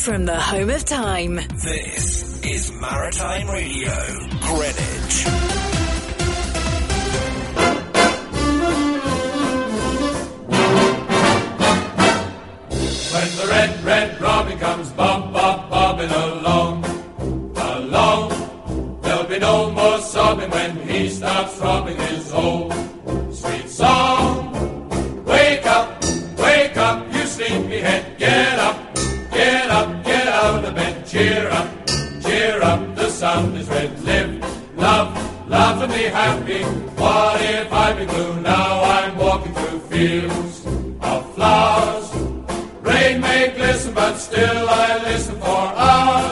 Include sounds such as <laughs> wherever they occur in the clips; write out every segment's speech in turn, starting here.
From the home of time, This is Maritime Radio, Greenwich. When the red, red robin comes bob, bob, bobbing along, along, there'll be no more sobbing when he stops throbbing his old sweet song. Cheer up, cheer up, the sun is red, live, love, love and be happy. What if I be blue, now I'm walking through fields of flowers. Rain may glisten, but still I listen for hours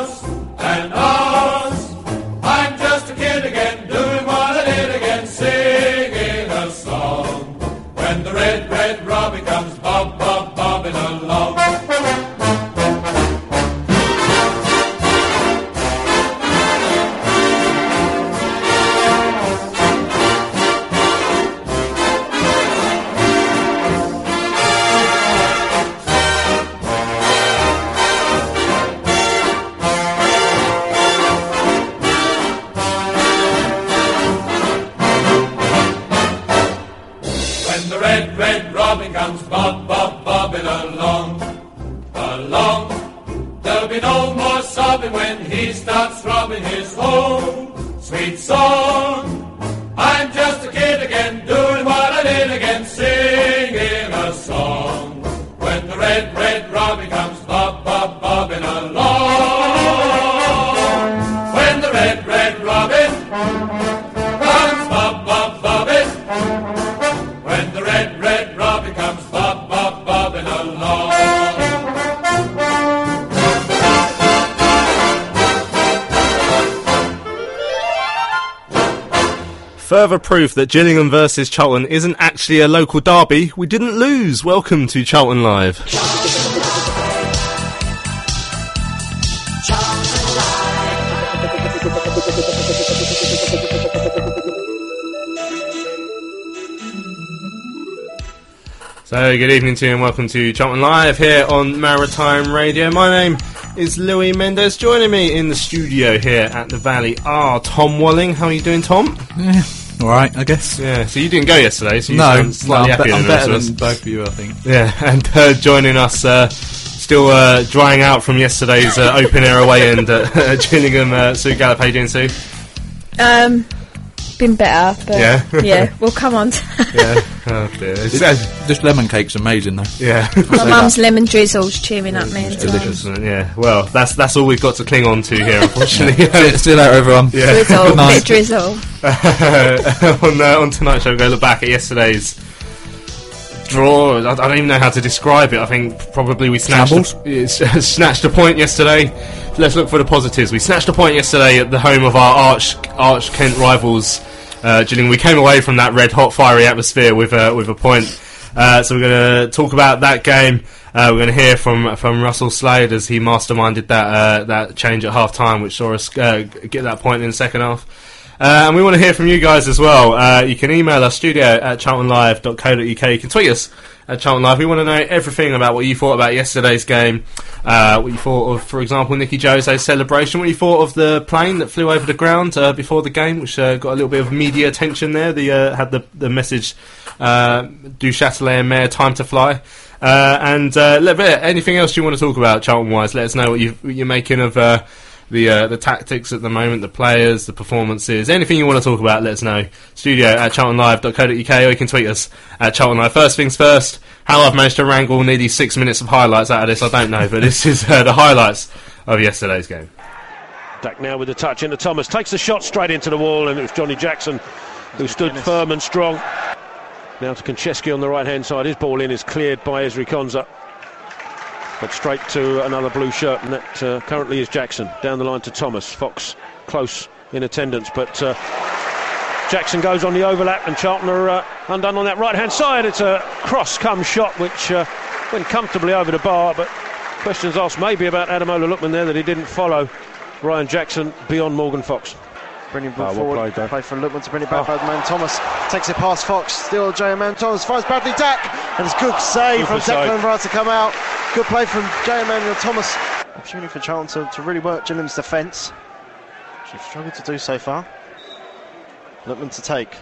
home sweet song. I'm just a kid again, doing what I did again, singing a song. When the red, red Further proof that Gillingham versus Charlton isn't actually a local derby. We didn't lose. Welcome to Charlton Live. So, good evening to you and welcome to Charlton Live here on Maritime Radio. My name is Louis Mendes. Joining me in the studio here at the Valley are Tom Walling. How are you doing, Tom? Yeah, all right, I guess. Yeah, so you didn't go yesterday, so you no, sound no, I'm, be- I'm than better than both of you, I think. <laughs> Yeah, and uh, joining us, uh, still uh, drying out from yesterday's uh, <laughs> open air away end at uh, <laughs> Gillingham. Uh, Sue Gallop, how you doing, Sue? Um, been better, but Yeah? yeah, we'll come on. To Yeah. Oh dear. It's- uh, This lemon cake's amazing, though. yeah. <laughs> My mum's lemon drizzle's cheering up me. as well. Delicious, isn't? Yeah. Well, that's that's all we've got to cling on to here, <laughs> unfortunately. see, see you later, everyone. Yeah. Drizzle, Good night. bit drizzle. <laughs> on uh, on tonight's show, we're going to look back at yesterday's draw. I, I don't even know how to describe it. I think probably we snatched a, it's- snatched a point yesterday. Let's look for the positives. We snatched a point yesterday at the home of our arch arch Kent rivals, uh, Gillingham. We came away from that red hot fiery atmosphere with uh, with a point. Uh, so we're going to talk about that game. Uh, we're going to hear from from Russell Slade as he masterminded that uh, that change at half time, which saw us get that point in the second half. Uh, and we want to hear from you guys as well. Uh, you can email us studio at charltonlive.co.uk. You can tweet us at Charlton Live. We want to know everything about what you thought about yesterday's game. Uh, what you thought of, for example, Nicky Ajose's celebration. What you thought of the plane that flew over the ground uh, before the game, which uh, got a little bit of media attention there. The uh, had the the message uh, Duchâtelet and Meire time to fly. Uh, and anything else you want to talk about Charlton wise? Let us know what, you, you're making of. The uh, the tactics at the moment, the players, the performances, anything you want to talk about, let us know. Studio at charltonlive.co.uk or you can tweet us at Charlton Live. First things first, how I've managed to wrangle nearly six minutes of highlights out of this, I don't know, but this <laughs> is uh, the highlights of yesterday's game. Dack now with the touch into Thomas. Takes the shot straight into the wall, and it was Johnny Jackson who stood firm and strong. Now to Konchesky on the right hand side. His ball in is cleared by Ezri Konsa. But straight to another blue shirt, and that uh, currently is Jackson. Down the line to Thomas. Fox close in attendance, but uh, Jackson goes on the overlap, and Charlton are uh, undone on that right hand side. It's a cross come shot which uh, went comfortably over the bar, but questions asked maybe about Ademola Lookman there that he didn't follow Ryan Jackson beyond Morgan Fox. Ball Ah, well forward. played, play for Lookman to bring it back. Oh. Man Thomas takes it past Fox. Still J Man Thomas finds Bradley Dack. And it's good save Good from. Declan Rice to come out. Good play from J Manuel Thomas. Opportunity for Charlton to, to really work Gilliam's defence. She's struggled to do so far. Lookman to take.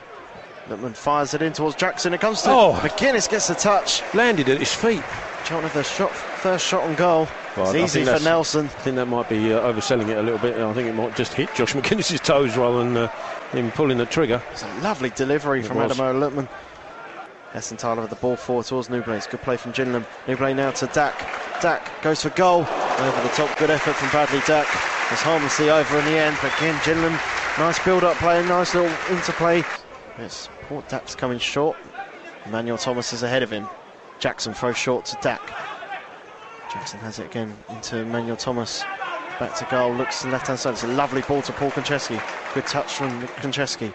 Lookman fires it in towards Jackson. It comes to Oh. Magennis gets the touch. Landed at his feet. Charlton have their shot, first shot on goal. Well, it's easy for Nelson. I think that might be uh, overselling it a little bit. I think it might just hit Josh Magennis's toes rather than uh, him pulling the trigger. It's a lovely delivery It from was. Ademola Lookman. Hessenthaler with the ball forward towards Nouble. It's a good play from Gillingham. Nouble now to Dack. Dack goes for goal. Over the top, good effort from Bradley Dack. It's harmlessly over in the end, but again, Gillingham, nice build up play, nice little interplay. Yes, Port Dack's coming short. Emmanuel Thomas is ahead of him. Jackson throws short to Dack. Jackson has it again into Emmanuel Thomas. Back to goal, looks to the left hand side. It's a lovely ball to Paul Konchesky. Good touch from Konchesky.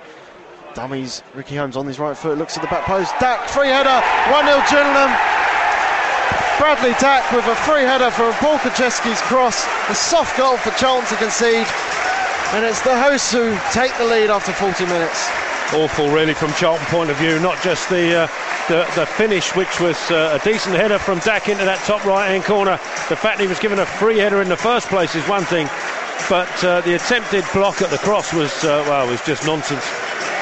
Dummies, Ricky Holmes on his right foot, looks at the back post. Dack, free header, 1 0 Gillingham. Bradley Dack with a free header for Paul Konchesky's cross. A soft goal for Charlton to concede. And it's the hosts who take the lead after 40 minutes. Awful, really, from Charlton point of view. Not just the uh, the, the finish, which was uh, a decent header from Dack into that top right-hand corner. The fact he was given a free header in the first place is one thing, but uh, the attempted block at the cross was uh, well, was just nonsense.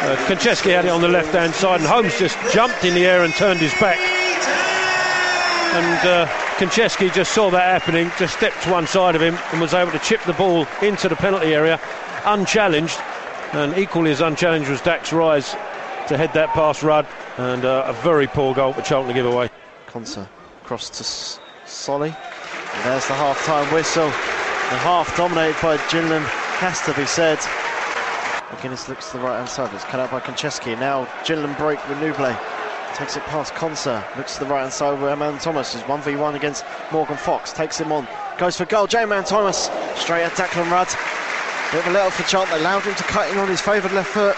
Uh, Konchesky had it on the left-hand side, and Holmes just jumped in the air and turned his back. And uh, Konchesky just saw that happening, just stepped to one side of him and was able to chip the ball into the penalty area, unchallenged. And equally as unchallenged was Dack's rise to head that past Rudd, and uh, a very poor goal for Charlton to give away. Konsa cross to Solly. And there's the half time whistle. The half dominated by Gillingham has to be said. Magennis looks to the right hand side. It's cut out by Konchesky. Now Gillingham break with Newblay. Takes it past Konsa. Looks to the right hand side where Man Thomas is 1v1 against Morgan Fox. Takes him on. Goes for goal. J Man Thomas. Straight at Declan Rudd. Bit of a little for Charlton. They allowed him to cut in on his favoured left foot.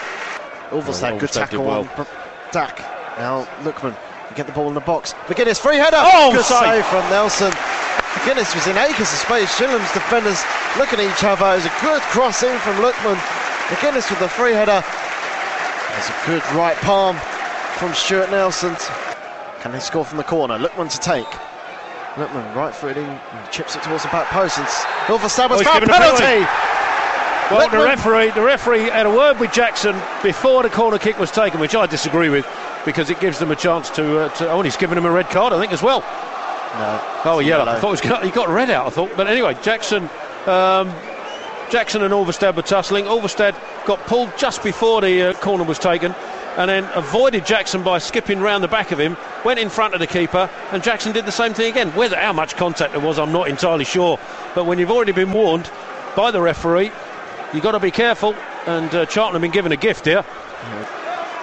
Ulvestad, Oh, good tackle well. on Dack. Now Lookman. You get the ball in the box. Magennis, free header. Oh, good save. save from Nelson. Magennis was in acres of space. Gillham's defenders looking at each other. It was a good cross in from Lookman. Magennis with the free header. There's a good right palm from Stuart Nelson. Can they score from the corner? Lookman to take. Lookman right footed in, chips it towards the back post. And Ulvestad was Oh, he's fouled. given a penalty. penalty. Well, the referee, the referee had a word with Jackson before the corner kick was taken, which I disagree with, because it gives them a chance to. Uh, to oh, and he's given him a red card, I think, as well. No. Oh, it's yellow. yellow. I thought it was, he got red out. I thought, but anyway, Jackson, um, Jackson and Ulvestad were tussling. Ulvestad got pulled just before the uh, corner was taken, and then avoided Jackson by skipping round the back of him. Went in front of the keeper, and Jackson did the same thing again. Whether how much contact there was, I'm not entirely sure. But when you've already been warned by the referee, you've got to be careful. And uh, Charlton have been given a gift here.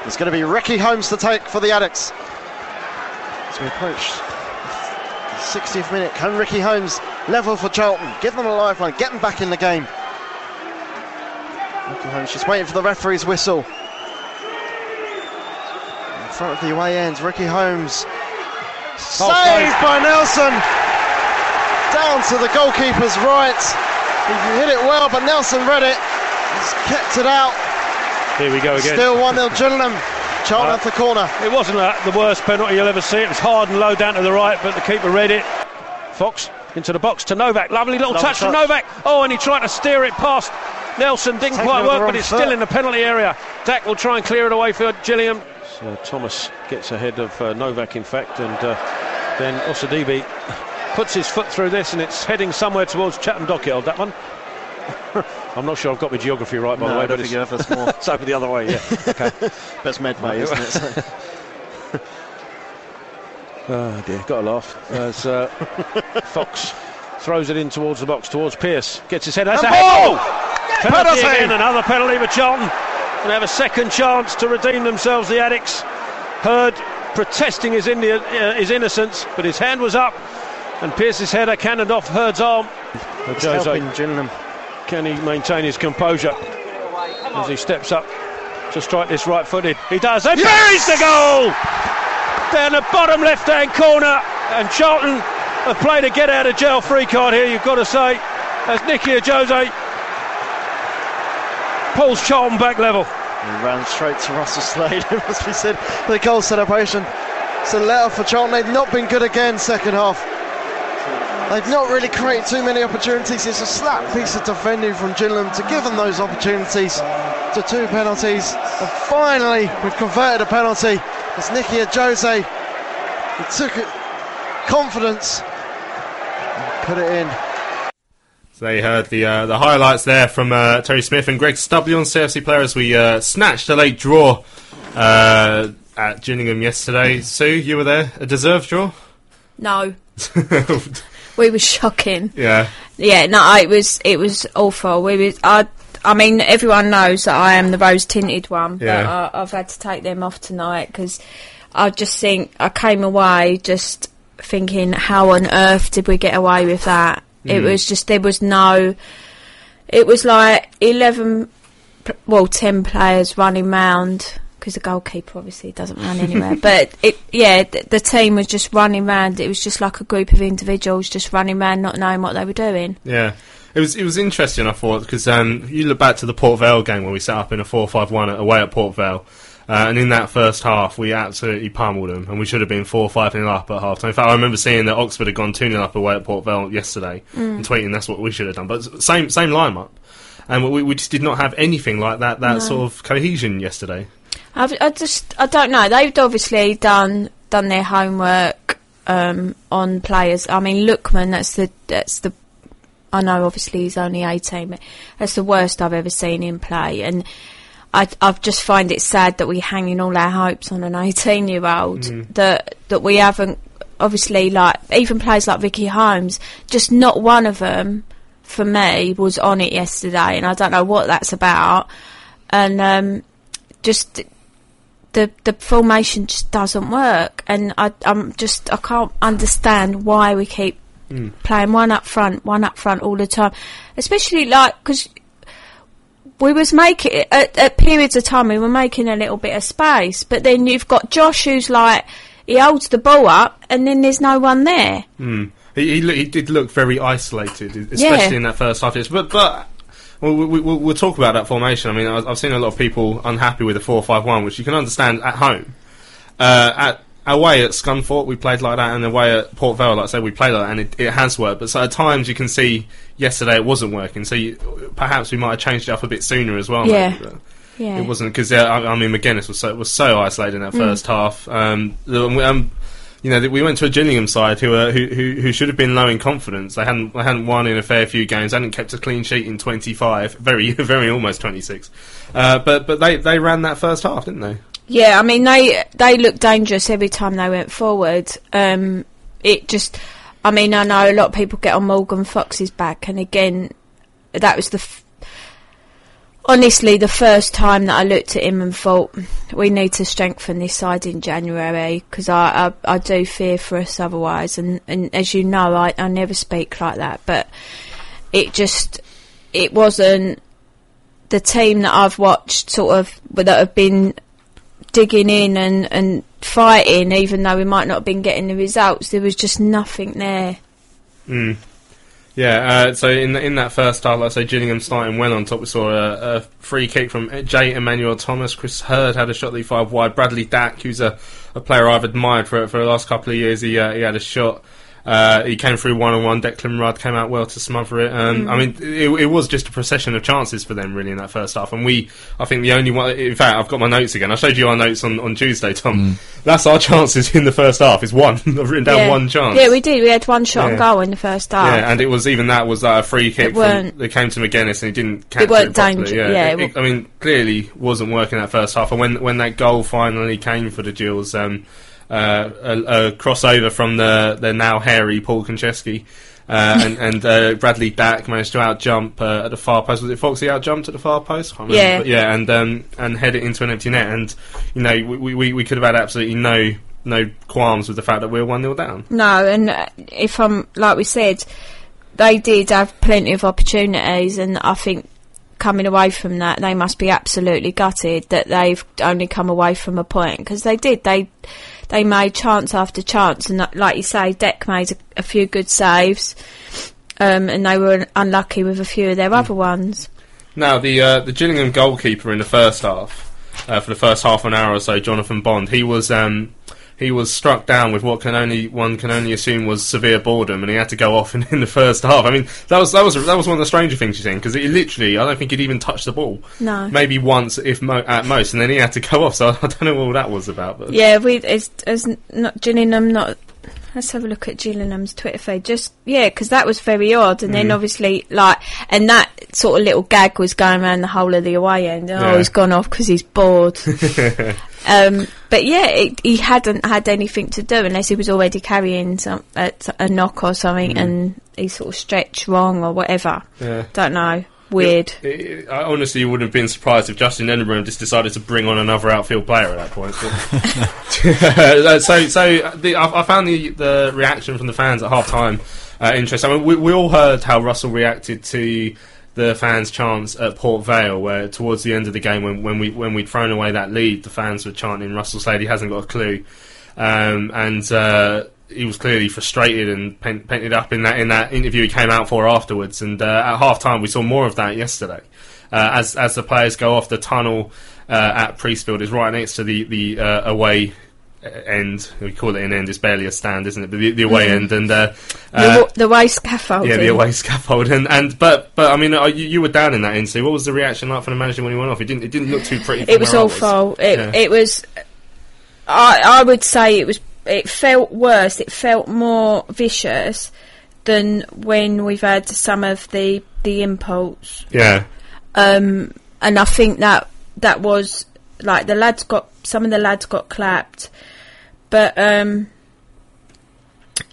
It's going to be Ricky Holmes to take for the Addicts. As we approach the 60th minute, can Ricky Holmes level for Charlton? Give them a lifeline, get them back in the game. Ricky Holmes just waiting for the referee's whistle. In front of the away ends, Ricky Holmes. Saved saved. by Nelson! Down to the goalkeeper's right. He hit it well, but Nelson read it. He's kept it out. Here we go again. Still 1 0 Gillingham. Charlton Uh, at the corner. It wasn't uh, the worst penalty you'll ever see. It was hard and low down to the right, but the keeper read it. Fox into the box to Novak. Lovely little Lovely touch from. Novak. Oh, and he tried to steer it past Nelson. Didn't Taken quite work, but it's foot. still in the penalty area. Dak will try and clear it away for Gillingham. So Thomas gets ahead of uh, Novak, in fact, and uh, then Osadebe puts his foot through this, and it's heading somewhere towards Chatham Dockyard. That one. <laughs> I'm not sure I've got my geography right, by No, the way, I don't but think you have. <laughs> It's over the other way. Yeah. <laughs> Okay. That's Medway, isn't it? Oh dear, got a laugh. As uh, Fox throws it in towards the box, towards Pearce, gets his head. That's a head. ball! Oh! Penalty, Penalty! again, another penalty for Charlton. And have a second chance to redeem themselves. The addicts. Herd protesting his, India, uh, his innocence, but his hand was up. And Pearce's header cannoned off Herd's arm. It's Jose, helping Gillingham. can he maintain his composure as he steps up to strike this right footed? He does, and buries the goal! Down the bottom left hand corner. And Charlton have played a get out of jail free card here, you've got to say, as Nicky Ajose pulls Charlton back level. He ran straight to Russell Slade, it must be said, for the goal celebration. It's a letter for Charlton. They've not been good again second half. They've not really created too many opportunities. It's a slap piece of defending from Gillingham to give them those opportunities to two penalties. And finally, we've converted a penalty. It's Nicky Ajose. He took it, confidence and put it in. So they heard the uh, the highlights there from uh, Terry Smith and Greg Stubbley on CFC players. We uh, snatched a late draw uh, at Gillingham yesterday. Sue, you were there. A deserved draw. No, <laughs> we were shocking. yeah. Yeah, no, it was it was awful. We was I. I mean, everyone knows that I am the rose tinted one, but Yeah. I, I've had to take them off tonight because I just think I came away just thinking, how on earth did we get away with that? It mm. was just there was no. It was like eleven, well, ten players running round because the goalkeeper obviously doesn't run anywhere. <laughs> but it, yeah, th- the team was just running around. It was just like a group of individuals just running around, not knowing what they were doing. Yeah, it was it was interesting. I thought because um, you look back to the Port Vale game where we set up in a four-five-one away at Port Vale, uh, and in that first half we absolutely pummeled them, and we should have been four five nil up at half time. In fact, I remember seeing that Oxford had gone two 0 up away at Port Vale yesterday, and tweeting that's what we should have done. But same same lineup, and we, we just did not have anything like that that sort of cohesion yesterday. I've, I just I don't know. They've obviously done done their homework um, on players. I mean, Lookman. That's the that's the. I know obviously he's only eighteen, but that's the worst I've ever seen him play. And I I just find it sad that we're hanging all our hopes on an eighteen year old that that we haven't obviously like even players like Vicky Holmes. Just not one of them for me was on it yesterday, and I don't know what that's about. And um, just the the formation just doesn't work, and I I'm just I can't understand why we keep hmm. playing one up front, one up front all the time, especially like because we was making at, at periods of time we were making a little bit of space, but then you've got Josh who's like he holds the ball up, and then there's no one there. Hmm. He, he, loo- he did look very isolated, especially Yeah. in that first half. But but well, we, we, we'll talk about that formation. I mean, I've I've seen a lot of people unhappy with the four-five-one, which you can understand at home. Uh, at away at Scunthorpe, we played like that, and away at Port Vale, like I said, we played like that, and it, it has worked. But so at times you can see yesterday it wasn't working. So you, perhaps we might have changed it up a bit sooner as well. Yeah. maybe, Yeah, it wasn't because I, I mean Magennis was so was so isolated in that first half. Um, the- um, you know, we went to a Gillingham side who, uh, who who who should have been low in confidence. They hadn't they hadn't won in a fair few games. They hadn't kept a clean sheet in twenty five, <laughs> very very almost twenty six. Uh, but but they they ran that first half, didn't they? Yeah, I mean they they looked dangerous every time they went forward. Um, it just, I mean, I know a lot of people get on Morgan Fox's back, and again, that was the. F- honestly, the first time that I looked at him and thought we need to strengthen this side in January because I, I I do fear for us otherwise. And and as you know, I I never speak like that, but it just it wasn't the team that I've watched sort of that have been digging in and, and fighting, even though we might not have been getting the results. There was just nothing there. Mm. Yeah, uh, so in in that first half, like I say, Gillingham starting well on top. We saw a, a free kick from J. Emmanuel Thomas. Chris Herd had a shot that he fired wide. Bradley Dack, who's a, a player I've admired for for the last couple of years, he uh, he had a shot. Uh, he came through one on one. Declan Rudd came out well to smother it. Um, I mean, it, it was just a procession of chances for them really in that first half. And we, I think, the only one. In fact, I've got my notes again. I showed you our notes on, on Tuesday, Tom. That's our <laughs> chances in the first half. Is one. <laughs> I've written down yeah. one chance. Yeah, we did. We had one shot on goal in the first half. Yeah, and it was even that was uh, a free kick It from, weren't- came to Magennis and he didn't catch it, weren't properly. danger- Yeah, yeah, It- it it- I mean, clearly wasn't working that first half. And when when that goal finally came for the Gills, um, uh, a, a crossover from the the now hairy Paul Konchesky. Uh, and and uh, Bradley Dack managed to out jump uh, at the far post. Was it Foxy out jumped at the far post? Remember. Yeah. But yeah, and um, and head it into an empty net. And you know, we, we, we could have had absolutely no no qualms with the fact that we we're one 0 down. No, and uh, if I'm like we said, they did have plenty of opportunities, and I think coming away from that, they must be absolutely gutted that they've only come away from a point because they did. They they made chance after chance, and like you say, Deck made a, a few good saves, um, and they were unlucky with a few of their other ones. Now the uh, the Gillingham goalkeeper in the first half, uh, for the first half an hour or so, Jonathan Bond, he was um, he was struck down with what can only one can only assume was severe boredom, and he had to go off <laughs> in, in the first half. I mean, that was that was that was one of the stranger things you've seen because he literally, I don't think he'd even touched the ball. No. maybe once, if mo- at most, and then he had to go off. So <laughs> I don't know what all that was about. But Yeah, we it's, it's not Gillingham. Not let's have a look at Gillingham's Twitter feed. Just yeah, because that was very odd. And Mm. then obviously like, and that sort of little gag was going around the whole of the away end. Oh, Yeah. he's gone off because he's bored. <laughs> um, but yeah, it, he hadn't had anything to do unless he was already carrying some a, a knock or something, and he sort of stretched wrong or whatever. Mm. Yeah. Don't know. Weird. It- it- I honestly wouldn't have been surprised if Justin Edinburgh just decided to bring on another outfield player at that point. <laughs> <laughs> So, so the, I, I found the the reaction from the fans at half time uh, interesting. I mean, we, we all heard how Russell reacted to the fans' chants at Port Vale, where towards the end of the game, when, when we when we'd thrown away that lead, the fans were chanting, "Russell Slade, he hasn't got a clue," um, and. Uh, he was clearly frustrated and pen- painted up in that in that interview he came out for afterwards. And uh, at half time, we saw more of that yesterday. Uh, as as the players go off, the tunnel uh, at Priestfield is right next to the the uh, away end. We call it an end. It's barely a stand, isn't it? But the, the away Mhm. end and uh, the, uh, the way scaffolding. yeah, the away scaffold. And, and but but I mean, uh, you, you were down in that end. So what was the reaction like from the manager when he went off? It didn't it didn't look too pretty. It was awful. It Yeah. it was. I I would say it was. It felt worse. It felt more vicious than when we've had some of the the impulse. Yeah. Um, and I think that that was like the lads got some of the lads got clapped, but um,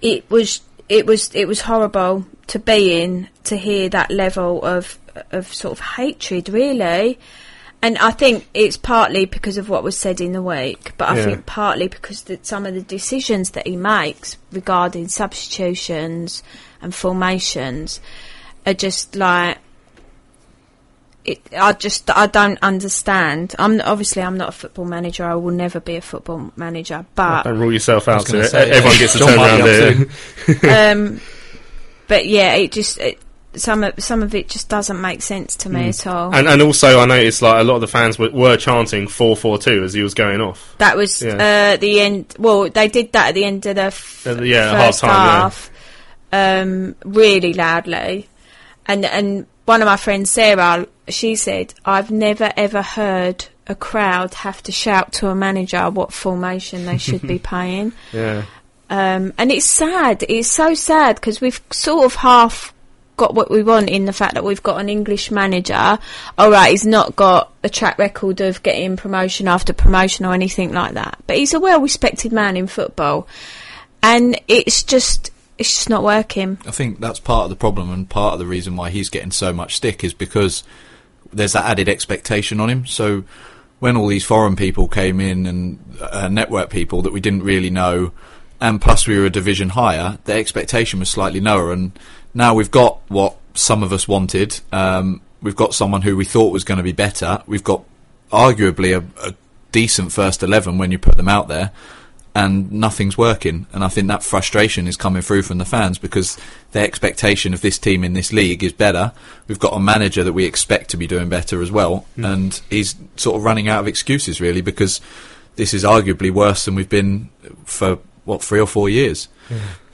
it was it was it was horrible to be in to hear that level of of sort of hatred really. And I think it's partly because of what was said in the week, but I Yeah. think partly because that some of the decisions that he makes regarding substitutions and formations are just like it, I just I don't understand. I'm obviously I'm not a football manager. I will never be a football manager. But Don't rule yourself out. gonna it. say, Everyone gets to John turn around up there. <laughs> um, but yeah, it just it, some of some of it just doesn't make sense to me at all. And and also, I noticed like a lot of the fans were, were chanting four four two as he was going off. that was Yeah. uh, the end. Well, they did that at the end of the f- Uh, yeah, first half-time, yeah. um, really loudly. And and one of my friends, Sarah, she said, "I've never ever heard a crowd have to shout to a manager what formation they should be <laughs> playing." Yeah. Um, and it's sad. It's so sad because we've sort of half got what we want in the fact that we've got an English manager. All right, he's not got a track record of getting promotion after promotion or anything like that, but he's a well-respected man in football, and it's just it's just not working. I think that's part of the problem and part of the reason why he's getting so much stick is because there's that added expectation on him. So when all these foreign people came in and uh, network people that we didn't really know, and plus we were a division higher, the expectation was slightly lower. And now we've got what some of us wanted. Um, we've got someone who we thought was going to be better. We've got arguably a, a decent first eleven when you put them out there and nothing's working. And I think that frustration is coming through from the fans because their expectation of this team in this league is better. We've got a manager that we expect to be doing better as well, and he's sort of running out of excuses really because this is arguably worse than we've been for what three or four years.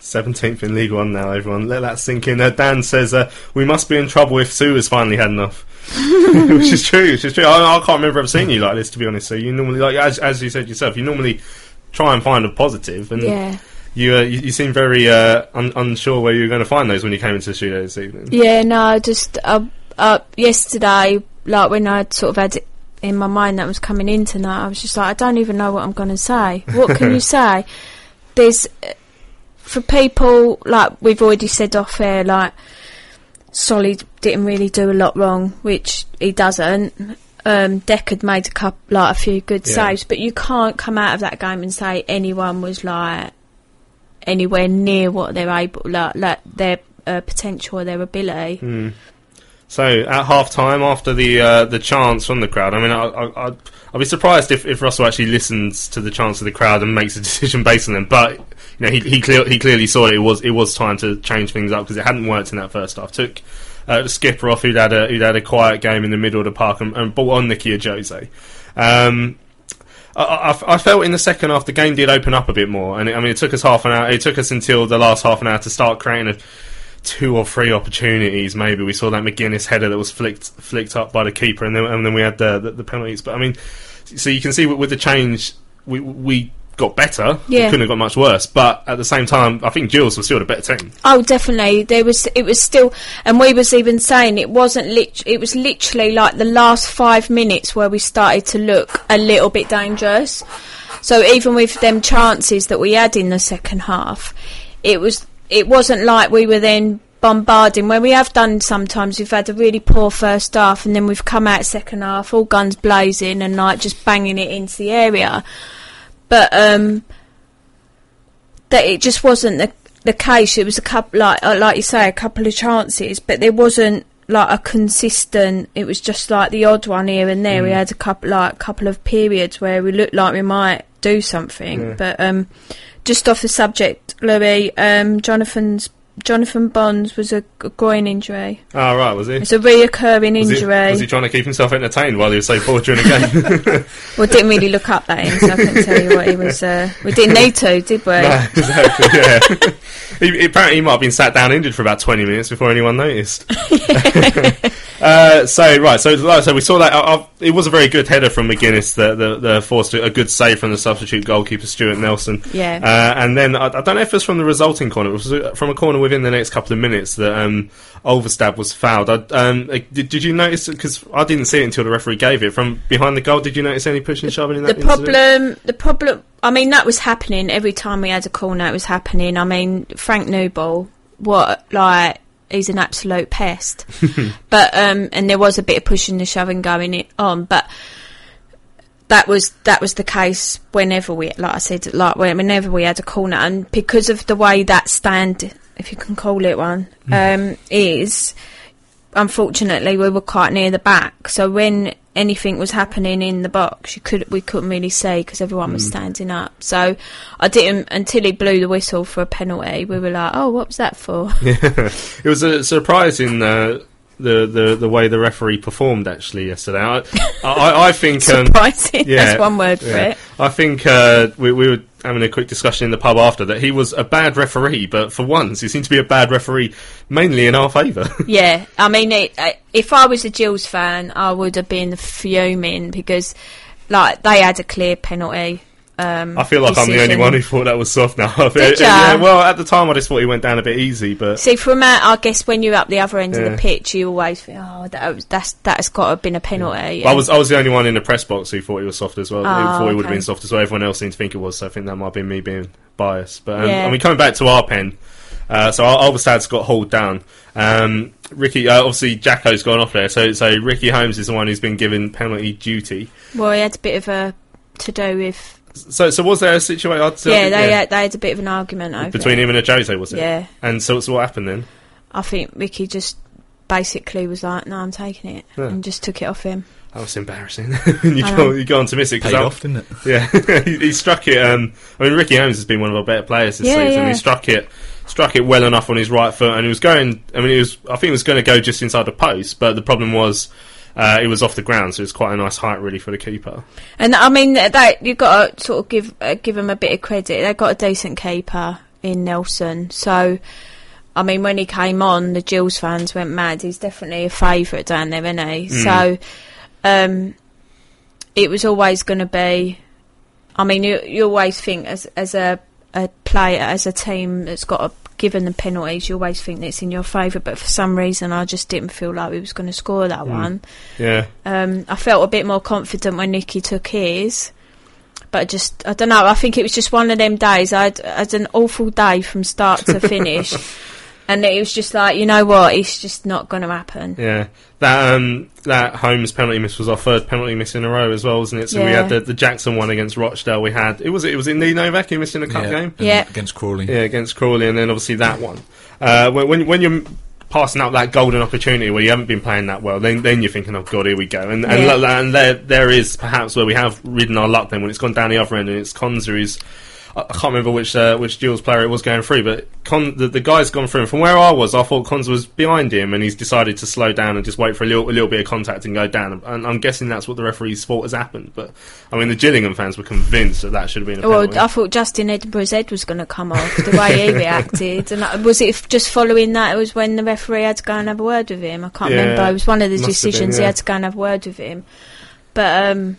Seventeenth in League One now. Everyone, let that sink in. Uh, Dan says uh, we must be in trouble if Sue has finally had enough, <laughs> which is true. Which is true. I, I can't remember ever seeing you like this, to be honest. So you normally, like as as you said yourself, you normally try and find a positive, and Yeah. you, uh, you you seem very uh, un- unsure where you were going to find those when you came into the studio this evening. Yeah, no, just uh, uh, yesterday, like when I sort of had it in my mind that was coming in tonight, I was just like, I don't even know what I'm going to say. What can you <laughs> say? There's for people like we've already said off air, like Solly didn't really do a lot wrong, which he doesn't. Um, Deck had made a couple, like a few good Yeah. saves, but you can't come out of that game and say anyone was like anywhere near what they're able, like, like their uh, potential or their ability. Hmm. So at half time, after the uh, the chants from the crowd, I mean, I, I, I'd, I'd be surprised if, if Russell actually listens to the chants of the crowd and makes a <laughs> decision based on them. But you know, he he, clear, he clearly saw it. It was it was time to change things up because it hadn't worked in that first half. Took uh, skipper off, who'd had a who'd had a quiet game in the middle of the park, and, and brought on Nicky Ajose. Um, I, I, I felt in the second half the game did open up a bit more, and it, I mean it took us half an hour. It took us until the last half an hour to start creating a, two or three opportunities. Maybe we saw that Magennis header that was flicked flicked up by the keeper, and then and then we had the the, the penalties. But I mean, so you can see with, with the change, we we got better. Yeah. couldn't have got much worse. But at the same time, I think Gills was still the better team. Oh, definitely. There was. It was still, and we was even saying it wasn't. Lit- it was literally like the last five minutes where we started to look a little bit dangerous. So even with them chances that we had in the second half, it was. It wasn't like we were then bombarding where we have done sometimes. We've had a really poor first half, and then we've come out second half all guns blazing and like just banging it into the area. But um, that it just wasn't the the case. It was a couple, like uh, like you say, a couple of chances, but there wasn't like a consistent. It was just like the odd one here and there. We Mm. had a couple like couple of periods where we looked like we might do something, Yeah. but um, just off the subject, Louis, um, Jonathan's Jonathan Bonds was a groin injury. Oh right, was he? It's a reoccurring Was he, injury. was he trying to keep himself entertained while he was so poor during the game? <laughs> well, didn't really look up that in, so I couldn't tell you what he was. Uh, we didn't need to, did we? No, <laughs> exactly. Yeah. he, apparently, he might have been sat down injured for about twenty minutes before anyone noticed. <laughs> uh, so right, so like, so we saw that. Uh, uh, it was a very good header from Magennis that the, the forced a good save from the substitute goalkeeper Stuart Nelson. Yeah. Uh, and then I, I don't know if it was from the resulting corner. It was uh, from a corner within the next couple of minutes that um, Ulvestad was fouled. I, um, did, did you notice? Because I didn't see it until the referee gave it from behind the goal. Did you notice any pushing and shoving in the that? incident? problem the problem I mean that was happening every time we had a corner it was happening I mean Frank Nouble what like he's an absolute pest <laughs> but um and there was a bit of pushing and shoving going it on but that was that was the case whenever we like I said like whenever we had a corner and because of the way that stand if you can call it one um is unfortunately we were quite near the back so when anything was happening in the box you could we couldn't really see because everyone was Mm. standing up so I didn't until he blew the whistle for a penalty we were like oh what was that for Yeah, <laughs> it was a surprising uh, the the the way the referee performed actually yesterday. I I, I think um, <laughs> Surprising, that's one word for it. I think uh, we we were having a quick discussion in the pub after that he was a bad referee, but for once he seemed to be a bad referee mainly in our favour. <laughs> yeah, I mean, it, if I was a Gills fan, I would have been fuming because, like, they had a clear penalty. Um, I feel like I'm the only one who thought that was soft now. <laughs> Did yeah, well, at the time I just thought he went down a bit easy, but See, from out, I guess when you're up the other end of the pitch, you always think, oh, that was, that's that's got to have been a penalty. But I was I was the only one in the press box who thought he was soft as well. who Oh, thought he would have been soft as well. Everyone else seemed to think it was. So I think that might have been me being biased. But um, Yeah. I mean, coming back to our pen, uh, so Al- Ulvestad's got hauled down. Um, Ricky, uh, obviously Jacko's gone off there. So so Ricky Holmes is the one who's been given penalty duty. well, he had a bit of a to do with. So so was there a situation? I'd say- yeah, they Had, they had a bit of an argument over between it. him and Ajose, was it? Yeah. And so, so what happened then? I think Ricky just basically was like, "No, I'm taking it," Yeah. and just took it off him. That was embarrassing. <laughs> you I go, you go on to miss it 'cause Paid I- off, didn't it? <laughs> Yeah, <laughs> he, he struck it. Um, I mean, Ricky Holmes has been one of our better players this Yeah, season. yeah. He struck it, struck it well enough on his right foot, and he was going. I mean, he was. I think he was going to go just inside the post, but the problem was. Uh, it was off the ground, so it's quite a nice height, really, for the keeper. And I mean, that you've got to sort of give uh, give them a bit of credit. They've got a decent keeper in Nelson. So, I mean, when he came on, the Gills fans went mad. He's definitely a favourite down there, isn't he? Mm. So, um, it was always going to be. I mean, you you always think as as a a player, as a team that's got a, given the penalties, you always think that it's in your favour. But for some reason, I just didn't feel like we was going to score that Mm. one. Yeah, Um, I felt a bit more confident when Nicky took his, but I just I don't know. I think it was just one of them days. I had, I had an awful day from start to <laughs> finish, and it was just like, you know what, it's just not going to happen. Yeah, that um, that Holmes penalty miss was our third penalty miss in a row as well, wasn't it? So we had the, the Jackson one against Rochdale. We had it was it was in Lee Novak who missed in a cup Yeah, game. Yeah. against Crawley. Yeah, against Crawley, and then obviously that one. Uh, when, when when you're passing out that golden opportunity where you haven't been playing that well, then then you're thinking, oh god, here we go. And and, Yeah. and there there is perhaps where we have ridden our luck. Then when it's gone down the other end, and it's Konsa who's I can't remember which uh, which Gills player it was going through, but Con, the, the guy's gone through. And from where I was, I thought Konsa was behind him, and he's decided to slow down and just wait for a little, a little bit of contact and go down. And I'm guessing that's what the referees thought has happened. But I mean, the Gillingham fans were convinced that that should have been a penalty. Well, I thought Justin Edinburgh's head was going to come off the way he reacted, and uh, was it just following that? It was when the referee had to go and have a word with him. I can't Yeah, remember. It was one of the have been, decisions he had to go and have a word with him. But um,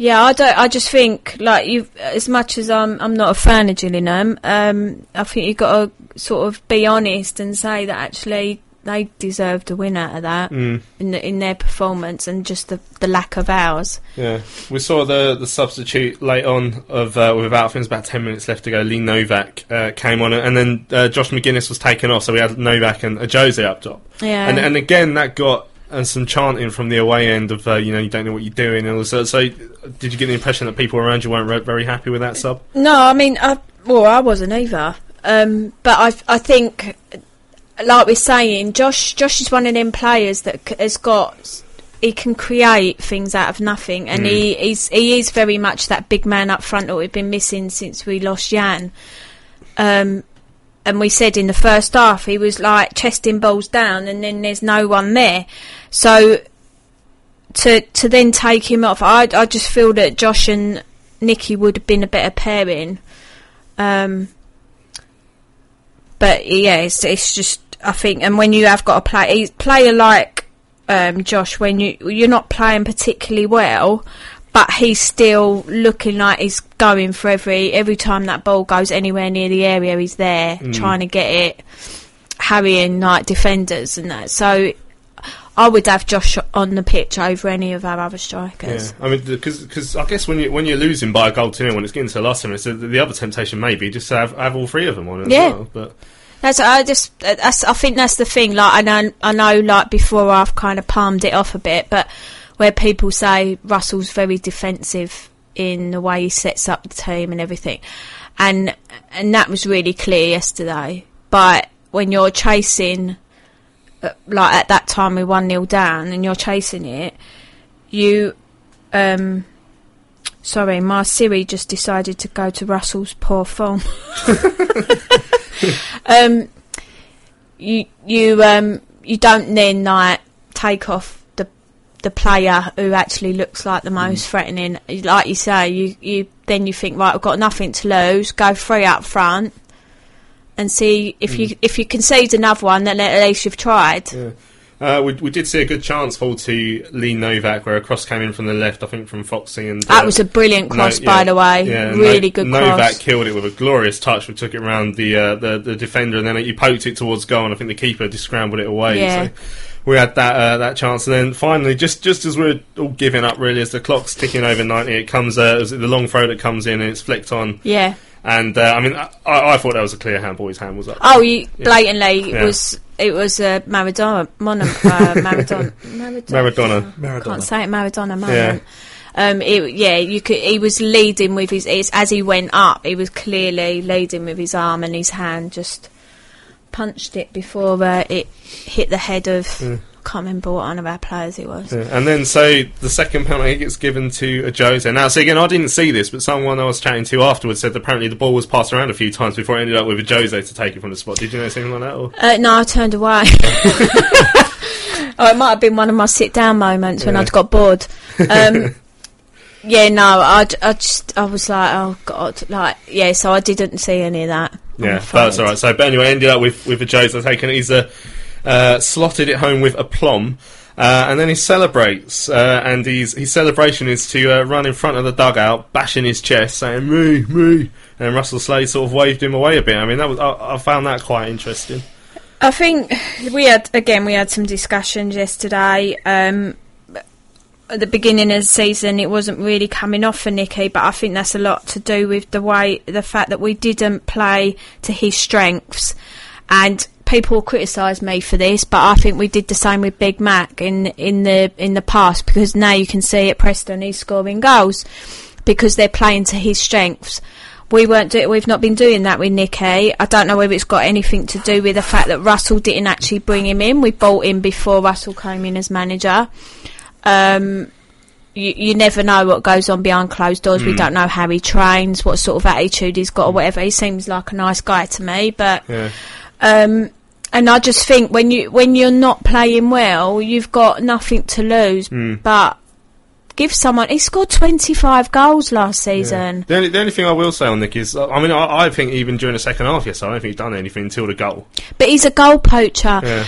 yeah, I don't. I just think like you, as much as I'm, I'm not a fan of Gillingham. Um, I think you've got to sort of be honest and say that actually they deserved a win out of that Mm. in the, in their performance and just the the lack of ours. Yeah, we saw the the substitute late on of uh, with about I think it was about ten minutes left to go. Lee Novak uh, came on, and then uh, Josh Magennis was taken off, so we had Novak and Ajose up top. Yeah. and and again that got uh, some chanting from the away end of uh, you know you don't know what you're doing, and also, so did you get the impression that people around you weren't re- very happy with that sub? No, I mean, I, well, I wasn't either. Um, but I, I think, like we're saying, Josh, Josh is one of them players that has got. He can create things out of nothing, and he he's, he is very much that big man up front that we've been missing since we lost Jan. Um, and we said in the first half he was like chesting balls down, and then there's no one there. So to to then take him off, I I just feel that Josh and Nikki would have been a better pairing. Um, but yeah, it's it's just I think, and when you have got a play player like um, Josh, when you you're not playing particularly well, but he's still looking like he's going for every every time that ball goes anywhere near the area, he's there trying to get it, harrying like defenders and that. So. I would have Josh on the pitch over any of our other strikers. Yeah, I mean because I guess when you when you're losing by a goal to nil when it's getting to the last minute, so the, the other temptation may be just to have, have all three of them on as Yeah. well. But That's I just that's I think that's the thing. Like I know I know like before I've kind of palmed it off a bit, but where people say Russell's very defensive in the way he sets up the team and everything, and and that was really clear yesterday. But when you're chasing, uh, like at that time we one 0 down, and you're chasing it, you um. Sorry, my Siri just decided to go to Russell's poor form. <laughs> um, you you um you don't then like take off the the player who actually looks like the most threatening. Like you say, you you then you think right, I've got nothing to lose. Go free up front and see if you if you concede another one, then at least you've tried. uh, we we did see a good chance fall to Lee Novak where a cross came in from the left, I think from Foxy and That uh, was a brilliant cross, No- by yeah, the way. yeah, really No- good Novak cross. killed it with a glorious touch. We took it around the, uh, the the defender, and then he poked it towards goal, and I think the keeper just scrambled it away. Yeah. So we had that uh, that chance, and then finally, just just as we're all giving up, really, as the clock's ticking over ninety, it comes uh, it the long throw that comes in, and it's flicked on. Yeah. And uh, I mean, I, I thought that was a clear handball. His hand was up. Oh, you blatantly Yeah. it was it was uh, Maradona, Mon- uh, Maradona, <laughs> Maradona. Maradona. Can't say it, Maradona moment. Um, it, yeah, you could. He was leading with his. It's, as he went up, he was clearly leading with his arm and his hand just punched it before uh, it hit the head of. Can't remember what one of our players it was. Yeah, And then, so the second penalty gets given to Ajose. Now, so again, I didn't see this, but someone I was chatting to afterwards said that apparently the ball was passed around a few times before it ended up with Ajose to take it from the spot. Did you know anything like that? Or? Uh, no, I turned away. <laughs> oh, it might have been one of my sit down moments when Yeah. I'd got bored. Um, <laughs> yeah, no, I, I just I was like, oh god, like yeah. So I didn't see any of that. Yeah, that's all right. So, but anyway, ended up with with a Jose taking it. He's uh, uh, slotted it home with aplomb. Uh, and then he celebrates, uh, and his his celebration is to uh, run in front of the dugout, bashing his chest, saying "me, me," and Russell Slade sort of waved him away a bit. I mean, that was I, I found that quite interesting. I think we had again we had some discussions yesterday. Um, at the beginning of the season, it wasn't really coming off for Nicky, but I think that's a lot to do with the way the fact that we didn't play to his strengths, and people will criticise me for this, but I think we did the same with Big Mac in in the in the past because now you can see at Preston he's scoring goals because they're playing to his strengths. We weren't. Do- we've not been doing that with Nicky. I don't know whether it's got anything to do with the fact that Russell didn't actually bring him in. We bought him before Russell came in as manager. Um, you, you never know what goes on behind closed doors. We don't know how he trains, what sort of attitude he's got, or whatever. He seems like a nice guy to me, but Yeah. um, and I just think when you when you're not playing well, you've got nothing to lose. Hmm. But give someone. He scored 25 goals last season. The only, the only thing I will say on Nick is, I mean, I, I think even during the second half, yes, I don't think he's done anything until the goal. But he's a goal poacher. Yeah.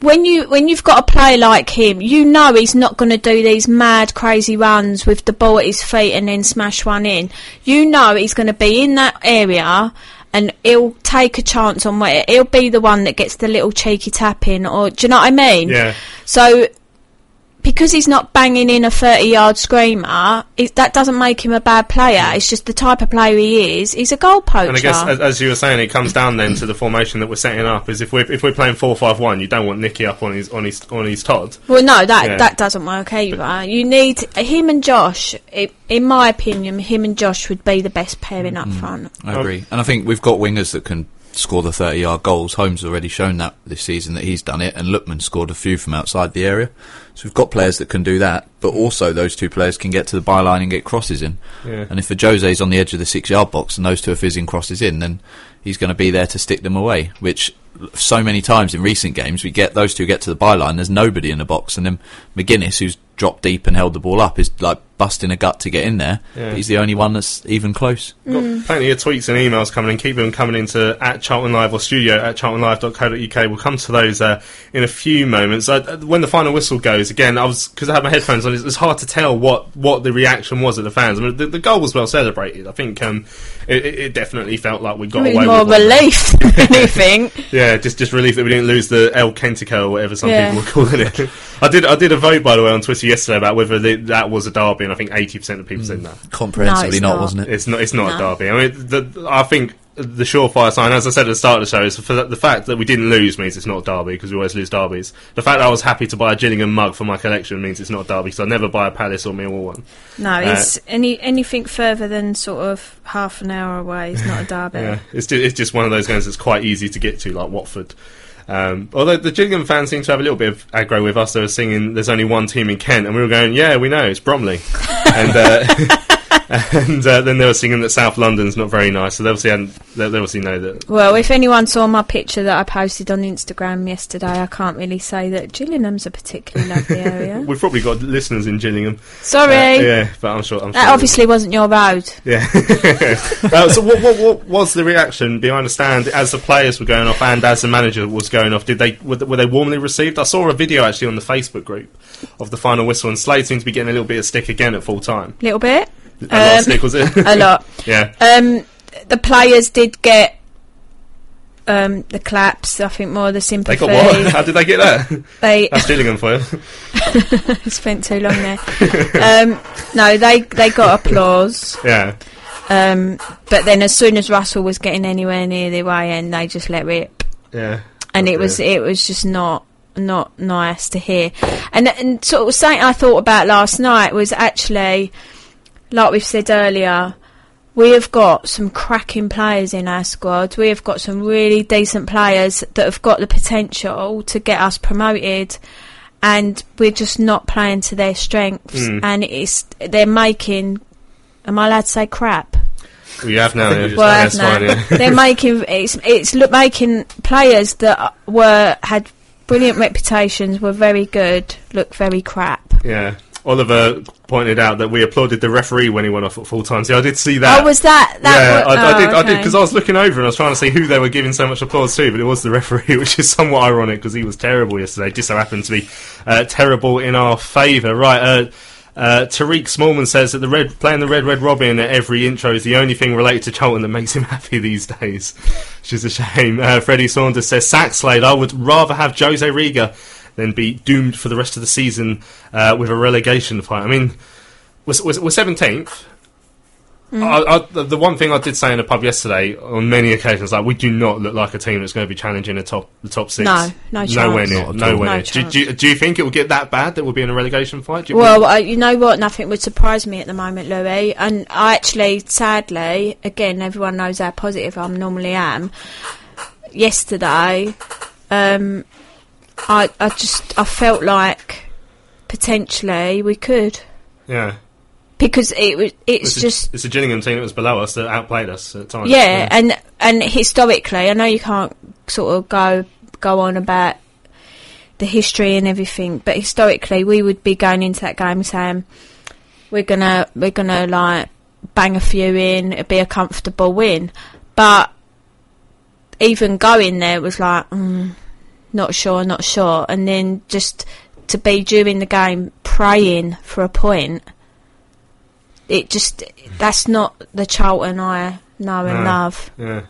When you when you've got a player like him, you know he's not going to do these mad, crazy runs with the ball at his feet and then smash one in. You know he's going to be in that area and he'll take a chance on where he'll be the one that gets the little cheeky tap in, or do you know what I mean? Yeah. So because he's not banging in a 30 yard screamer, it, that doesn't make him a bad player. It's just the type of player he is. He's a goal poacher. And I guess, as, as you were saying, it comes down then to the formation that we're setting up. Is if we're if we're playing four five one, you don't want Nicky up on his on his on his Todd. Well, no, that Yeah. that doesn't work either. You need him and Josh. i in my opinion, him and Josh would be the best pairing up mm-hmm. front. I agree. And I think we've got wingers that can score the 30 yard goals. Holmes already shown that this season that he's done it, and Lookman scored a few from outside the area. So we've got players that can do that, but also those two players can get to the byline and get crosses in. Yeah. And if Ajose's on the edge of the six yard box and those two are fizzing crosses in, then he's going to be there to stick them away, which so many times in recent games we get those two get to the byline, there's nobody in the box, and then Magennis, who's dropped deep and held the ball up, is like busting a gut to get in there. Yeah. But he's the only one that's even close. Got plenty of tweets and emails coming in. Keep them coming into at Charlton Live or studio at charltonlive.co.uk. We'll come to those uh, in a few moments. Uh, when the final whistle goes, again, I was because I had my headphones on. It was hard to tell what, what the reaction was of the fans. I mean, the, the goal was well celebrated. I think um, it, it it definitely felt like we got It away more with one. relief <laughs> than anything. Yeah, just just relief that we didn't lose the El Kentico or whatever some Yeah. people were calling it. <laughs> I did I did a vote by the way on Twitter yesterday about whether the, that was a derby, and I think eighty percent of people said hmm. no. Comprehensively No, it's not, not. wasn't it? It's not. It's not a derby. I mean, the, I think the surefire sign, as I said at the start of the show, is for the, the fact that we didn't lose means it's not a derby because we always lose derbies. The fact that I was happy to buy a Gillingham mug for my collection means it's not a derby because I never buy a Palace or Millwall one. No, uh, it's any anything further than sort of half an hour away is not a derby. <laughs> Yeah, it's just, it's just one of those games that's quite easy to get to, like Watford. Um, although the Gillingham fans seem to have a little bit of aggro with us, they were singing "There's only one team in Kent," and we were going, "Yeah, we know, it's Bromley." <laughs> and uh, <laughs> <laughs> and uh, then they were singing that South London's not very nice, so they obviously hadn't, they, they obviously know that. Well, if anyone saw my picture that I posted on Instagram yesterday, I can't really say that Gillingham's a particularly lovely <laughs> area. We've probably got listeners in Gillingham. Sorry, Uh, yeah, but I'm sure. I'm that sure obviously wasn't your road. Yeah. <laughs> uh, so, what, what, what was the reaction behind the stand as the players were going off and as the manager was going off? Did they were, they- were they warmly received? I saw a video actually on the Facebook group of the final whistle, and Slade seems to be getting a little bit of stick again at full time. Little bit, A lot of Um, a lot. <laughs> yeah. Um, the players did get um, the claps. I think more of the They sympathy. got what? <laughs> How did they get that? They <laughs> That's Gillingham for you. spent too long there. um, no, they they got applause. Yeah. Um, but then as soon as Russell was getting anywhere near the way end, they just let rip, Yeah. and it was it was just not not nice to hear. And and sort of something I thought about last night was actually, like we've said earlier, we have got some cracking players in our squad. We have got some really decent players that have got the potential to get us promoted. And we're just not playing to their strengths, Mm. and it's they're making. Am I allowed to say crap? Well, you have now. <laughs> Yeah. Well, That's no. fine. Yeah. they're making it's it's look making players that were had brilliant reputations, were very good, look very crap. yeah. Oliver pointed out that we applauded the referee when he went off at full time. See, I did see that. oh, was that that? yeah, I, I oh, did. I did because I was looking over and I was trying to see who they were giving so much applause to, but it was the <laughs> referee, which is somewhat ironic because he was terrible yesterday. Just so happened to be uh, terrible in our favour. Right. Uh, uh, Tariq Smallman says that the red playing the red red robin at every intro is the only thing related to Charlton that makes him <laughs> happy these days, which is a shame. Uh, Freddie Saunders says sack Slade. I would rather have Jose Riga than be doomed for the rest of the season uh, with a relegation fight. I mean, we're we're- we're seventeenth. I, I, the the one thing I did say in the pub yesterday, on many occasions, like we do not look like a team that's going to be challenging the top the top six. No, no nowhere chance. near, Not nowhere all. near. No do, do, do you think it will get that bad that we'll be in a relegation fight? Do you Well, uh, you know what? Nothing would surprise me at the moment, Louis. And I actually, sadly, again, everyone knows how positive I normally am. Yesterday, um, I, I just, I felt like potentially we could yeah. because it was, it's It's, a, just it's a Gillingham team that was below us that outplayed us at times. yeah, and and historically, I know you can't sort of go go on about the history and everything, but historically, we would be going into that game saying we're gonna we're gonna like bang a few in, it'd be a comfortable win, but even going there was like mm, not sure, not sure, and then just to be during the game praying for a point. It just that's not the Charlton I know and No. love. Yeah.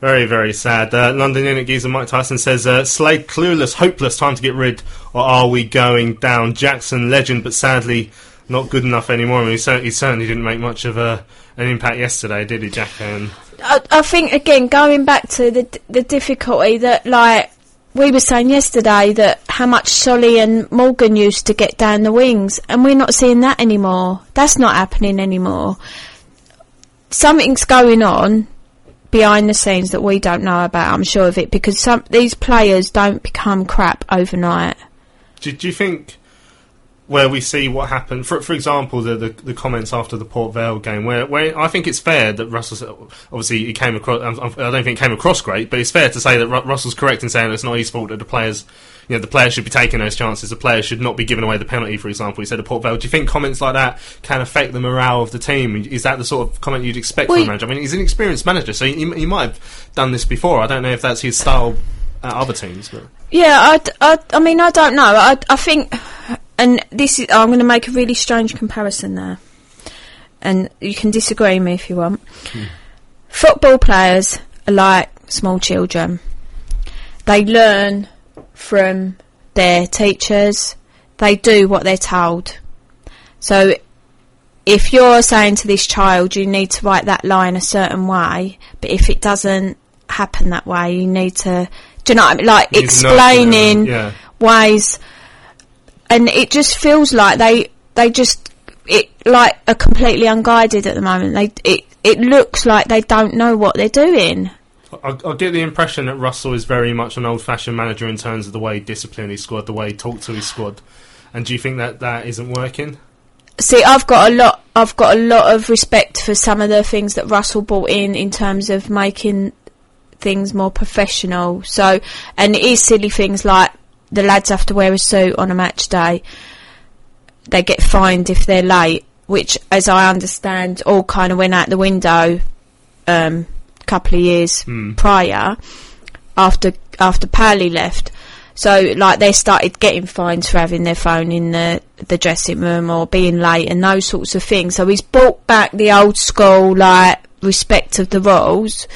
Very, very sad. Uh, London Unit Geezer Mike Tyson says, uh, Slade clueless, hopeless, time to get rid, or are we going down? Jackson, legend, but sadly not good enough anymore. I mean, he, cer- he certainly didn't make much of a, an impact yesterday, did he, Jack? And I, I think again going back to the the difficulty that like we were saying yesterday that how much Solly and Morgan used to get down the wings, and we're not seeing that anymore. That's not happening anymore. Something's going on behind the scenes that we don't know about. I'm sure of it because some these players don't become crap overnight. do, do you think where we see what happened, for, for example, the, the, the comments after the Port Vale game, where, where I think it's fair that Russell, obviously he came across, um, I don't think he came across great, but it's fair to say that Russell's correct in saying it's not his fault that the players, you know, the players should be taking those chances, the players should not be giving away the penalty, for example. He said at Port Vale. Do you think comments like that can affect the morale of the team? Is that the sort of comment you'd expect from a manager? I mean, he's an experienced manager, so he, he might have done this before. I don't know if that's his style at other teams, but. Yeah, I mean, I don't know. I, I think, and this is, I'm going to make a really strange comparison there, and you can disagree with me if you want. Hmm. Football players are like small children. They learn from their teachers. They do what they're told. So, if you're saying to this child, you need to write that line a certain way, but if it doesn't happen that way, you need to, do you know what I mean? Like You need to know- explaining yeah. ways, and it just feels like they they just it like are completely unguided at the moment. They it it looks like they don't know what they're doing. I, I get the impression that Russell is very much an old-fashioned manager in terms of the way he disciplined his squad, the way he talked to his squad. And do you think that that isn't working? See, I've got a lot. I've got a lot of respect for some of the things that Russell brought in in terms of making things more professional. So, and it is silly things like the lads have to wear a suit on a match day. They get fined if they're late, which, as I understand, all kind of went out the window um, a couple of years prior after after Pally left. So like they started getting fines for having their phone in the the dressing room or being late and those sorts of things. So he's brought back the old school like respect of the rules.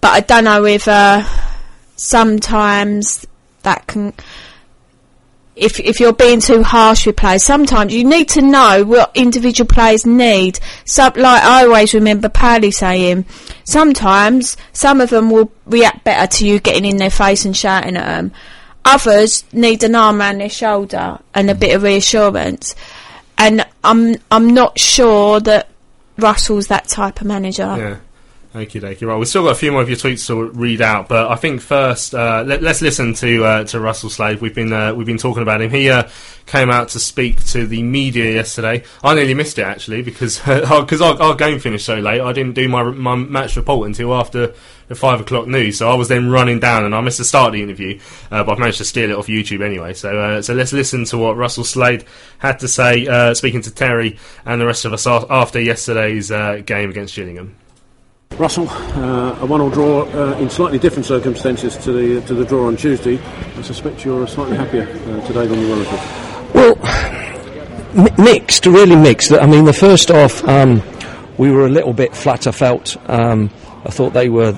But I don't know if uh, sometimes that can if if you're being too harsh with players, sometimes you need to know what individual players need. So, like I always remember Pally saying, sometimes some of them will react better to you getting in their face and shouting at them. Others need an arm around their shoulder and a bit of reassurance. And I'm I'm not sure that Russell's that type of manager. Yeah. Okie dokie. Right, we've still got a few more of your tweets to read out, but I think first uh, let, us listen to uh, to Russell Slade. We've been uh, we've been talking about him. He uh, came out to speak to the media yesterday. I nearly missed it actually because <laughs> because our, our game finished so late. I didn't do my my match report until after the five o'clock news, so I was then running down and I missed the start of the interview. Uh, but I've managed to steal it off YouTube anyway. So uh, so let's listen to what Russell Slade had to say, uh, speaking to Terry and the rest of us after yesterday's uh, game against Gillingham. Russell, uh, a one-all draw uh, in slightly different circumstances to the to the draw on Tuesday. I suspect you're slightly happier uh, today than you were at Well, mi- mixed, really mixed. I mean, the first half, um, we were a little bit flatter felt. Um, I thought they were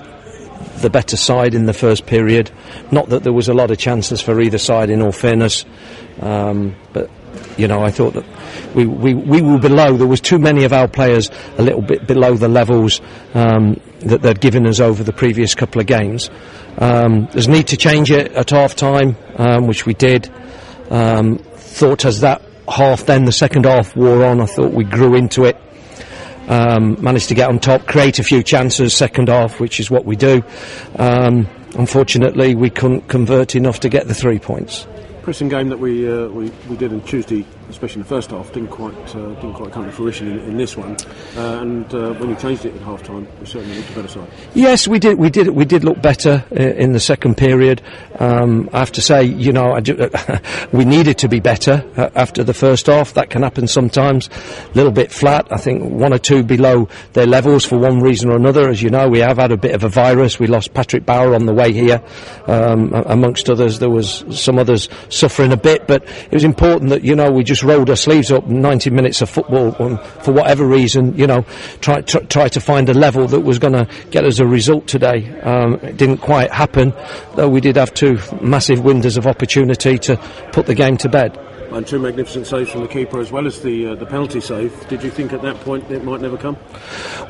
the better side in the first period. Not that there was a lot of chances for either side, in all fairness, um, but you know, I thought that we, we, we were below. There was too many of our players a little bit below the levels um, that they'd given us over the previous couple of games. Um, there's need to change it at half time, um, which we did. Um, thought as that half, then the second half wore on, I thought we grew into it. Um, managed to get on top, create a few chances second half, which is what we do. Um, unfortunately, we couldn't convert enough to get the three points. Pressing game that we, uh, we we did on Tuesday, especially in the first half, didn't quite uh, didn't quite come to fruition in, in this one. Uh, and uh, when you changed it at half time, we certainly looked a better side. Yes, we did. We did. We did look better uh, in the second period. Um, I have to say, you know, do, <laughs> we needed to be better uh, after the first half. That can happen sometimes. A little bit flat. I think one or two below their levels for one reason or another. As you know, we have had a bit of a virus. We lost Patrick Bauer on the way here, um, amongst others. There was some others suffering a bit, but it was important that you know we just rolled our sleeves up. 90 minutes of football, and for whatever reason, you know, try try, try to find a level that was going to get us a result today. Um, it didn't quite happen, though we did have two massive windows of opportunity to put the game to bed. And two magnificent saves from the keeper as well as the uh, the penalty save. Did you think at that point it might never come?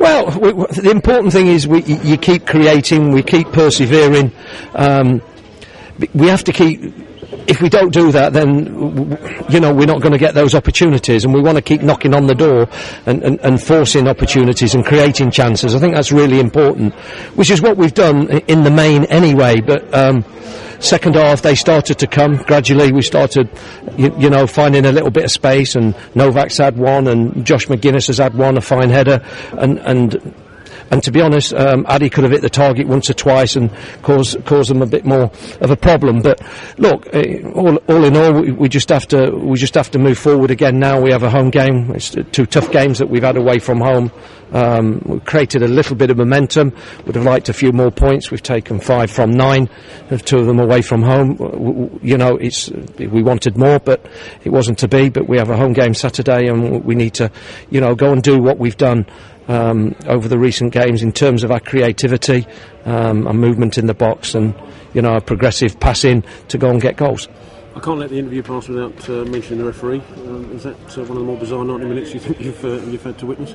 Well, we, the important thing is we, you keep creating, we keep persevering. Um, we have to keep. If we don't do that, then you know we're not going to get those opportunities, and we want to keep knocking on the door and, and, and forcing opportunities and creating chances. I think that's really important, which is what we've done in the main anyway. But um, second half they started to come gradually. We started, you, you know, finding a little bit of space, and Novak's had one, and Josh Magennis has had one, a fine header, and and. And to be honest, um, Addy could have hit the target once or twice and caused caused them a bit more of a problem. But look, uh, all, all in all, we, we just have to we just have to move forward again. Now we have a home game. It's two tough games that we've had away from home. Um, we've created a little bit of momentum. Would have liked a few more points. We've taken five from nine, two of them away from home. You know, it's we wanted more, but it wasn't to be. But we have a home game Saturday, and we need to, you know, go and do what we've done um, over the recent games in terms of our creativity, um, our movement in the box, and you know, our progressive passing to go and get goals. I can't let the interview pass without uh, mentioning the referee. Um, is that uh, one of the more bizarre 90 minutes you think you've uh, you've had to witness?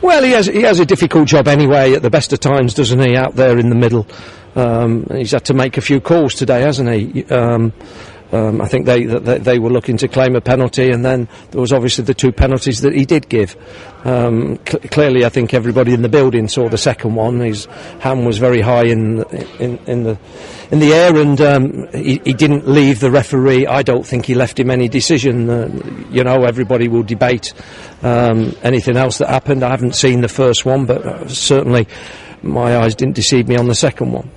Well, he has he has a difficult job anyway. At the best of times, doesn't he? Out there in the middle, um, he's had to make a few calls today, hasn't he? Um, um, I think they, they they were looking to claim a penalty, and then there was obviously the two penalties that he did give. Um, cl- clearly, I think everybody in the building saw the second one. His hand was very high in in, in the in the air, and um, he, he didn't leave the referee. I don't think he left him any decision. Uh, you know, everybody will debate um, anything else that happened. I haven't seen the first one, but uh, certainly my eyes didn't deceive me on the second one.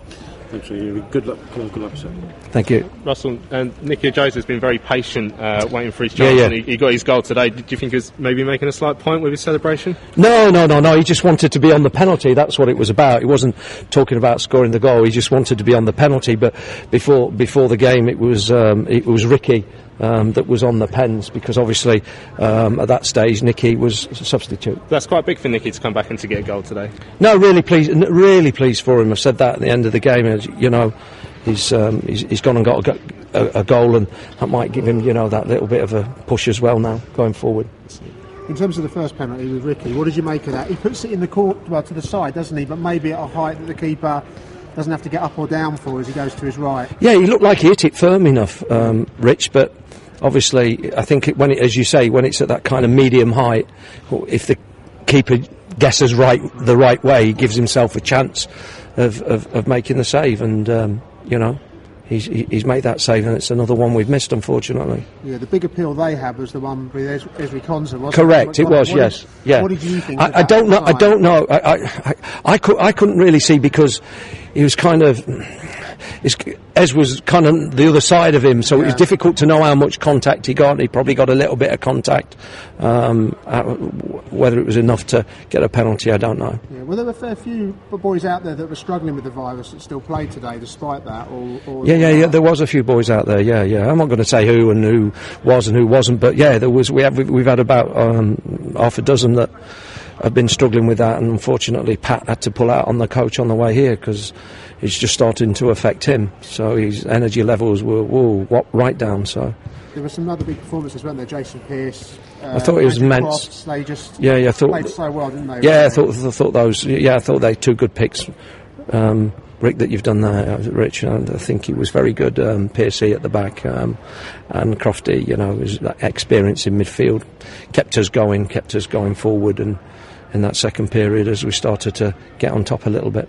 Thanks. uh, Good luck. Good luck, sir. Thank you. Russell and Nicky Ajose has been very patient, uh, waiting for his chance, yeah. and he, he got his goal today. Did you think he was maybe making a slight point with his celebration? No, no, no, no. He just wanted to be on the penalty. That's what it was about. He wasn't talking about scoring the goal. He just wanted to be on the penalty. But before before the game, it was um, it was Ricky um, that was on the pens because obviously um, at that stage Nicky was a substitute. That's quite big for Nicky to come back and to get a goal today. No, really pleased, really pleased for him. I said that at the end of the game. You know, he's um, he's, he's gone and got a, a, a goal, and that might give him, you know, that little bit of a push as well now going forward. In terms of the first penalty with Ricky, what did you make of that? He puts it in the court, well, to the side, doesn't he? But maybe at a height that the keeper doesn't have to get up or down for as he goes to his right. Yeah, he looked like he hit it firm enough, um, Rich, but obviously, I think it, when it, as you say, when it's at that kind of medium height, if the keeper guesses right the right way, he gives himself a chance of, of, of making the save, and um, you know. He's, he's made that save, and it's another one we've missed, unfortunately. Yeah, the big appeal they had was the one with Es- Ezri Konsa, wasn't Correct, it What- was, what yes, did- yeah. What did you think? I, I don't know. I don't know. I, I, I, I, cou- I couldn't really see because he was kind of. His, Ez was kind of the other side of him, so it was difficult to know how much contact he got. He probably got a little bit of contact. Um, whether it was enough to get a penalty, I don't know. Yeah, well, there were a fair few boys out there that were struggling with the virus that still played today, despite that. Or, or Yeah, yeah, yeah. There was a few boys out there. Yeah, yeah. I'm not going to say who and who was and who wasn't, but yeah, there was. We have we've, we've had about um, half a dozen that have been struggling with that, and unfortunately, Pat had to pull out on the coach on the way here because it's just starting to affect him. So his energy levels were whoa, right down. So there were some other big performances, weren't there? Jason Pearce. Uh, I thought it was immense. They just yeah, yeah, I thought played so well, didn't they? Yeah, I thought, I thought those. Yeah, I thought they two good picks. Um, Rick, that you've done there, uh, Rich. I think he was very good. Um, Piercy at the back, um, and Crofty, you know, his experience in midfield kept us going, kept us going forward, and in that second period, as we started to get on top a little bit.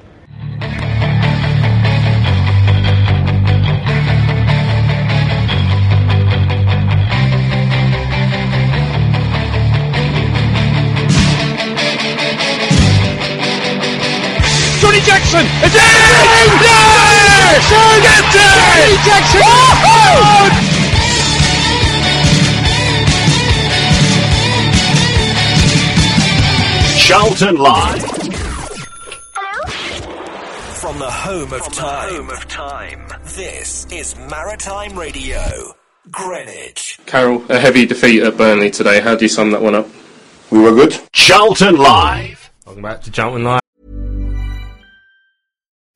Jackson! It's in! Yes! Gets it! Johnny Jackson! Oh! Charlton Live. From the home of time. Home of time. This is Maritime Radio, Greenwich. Karel, a heavy defeat at Burnley today. How do you sum that one up? We were good. Charlton Live. Welcome back to Charlton Live.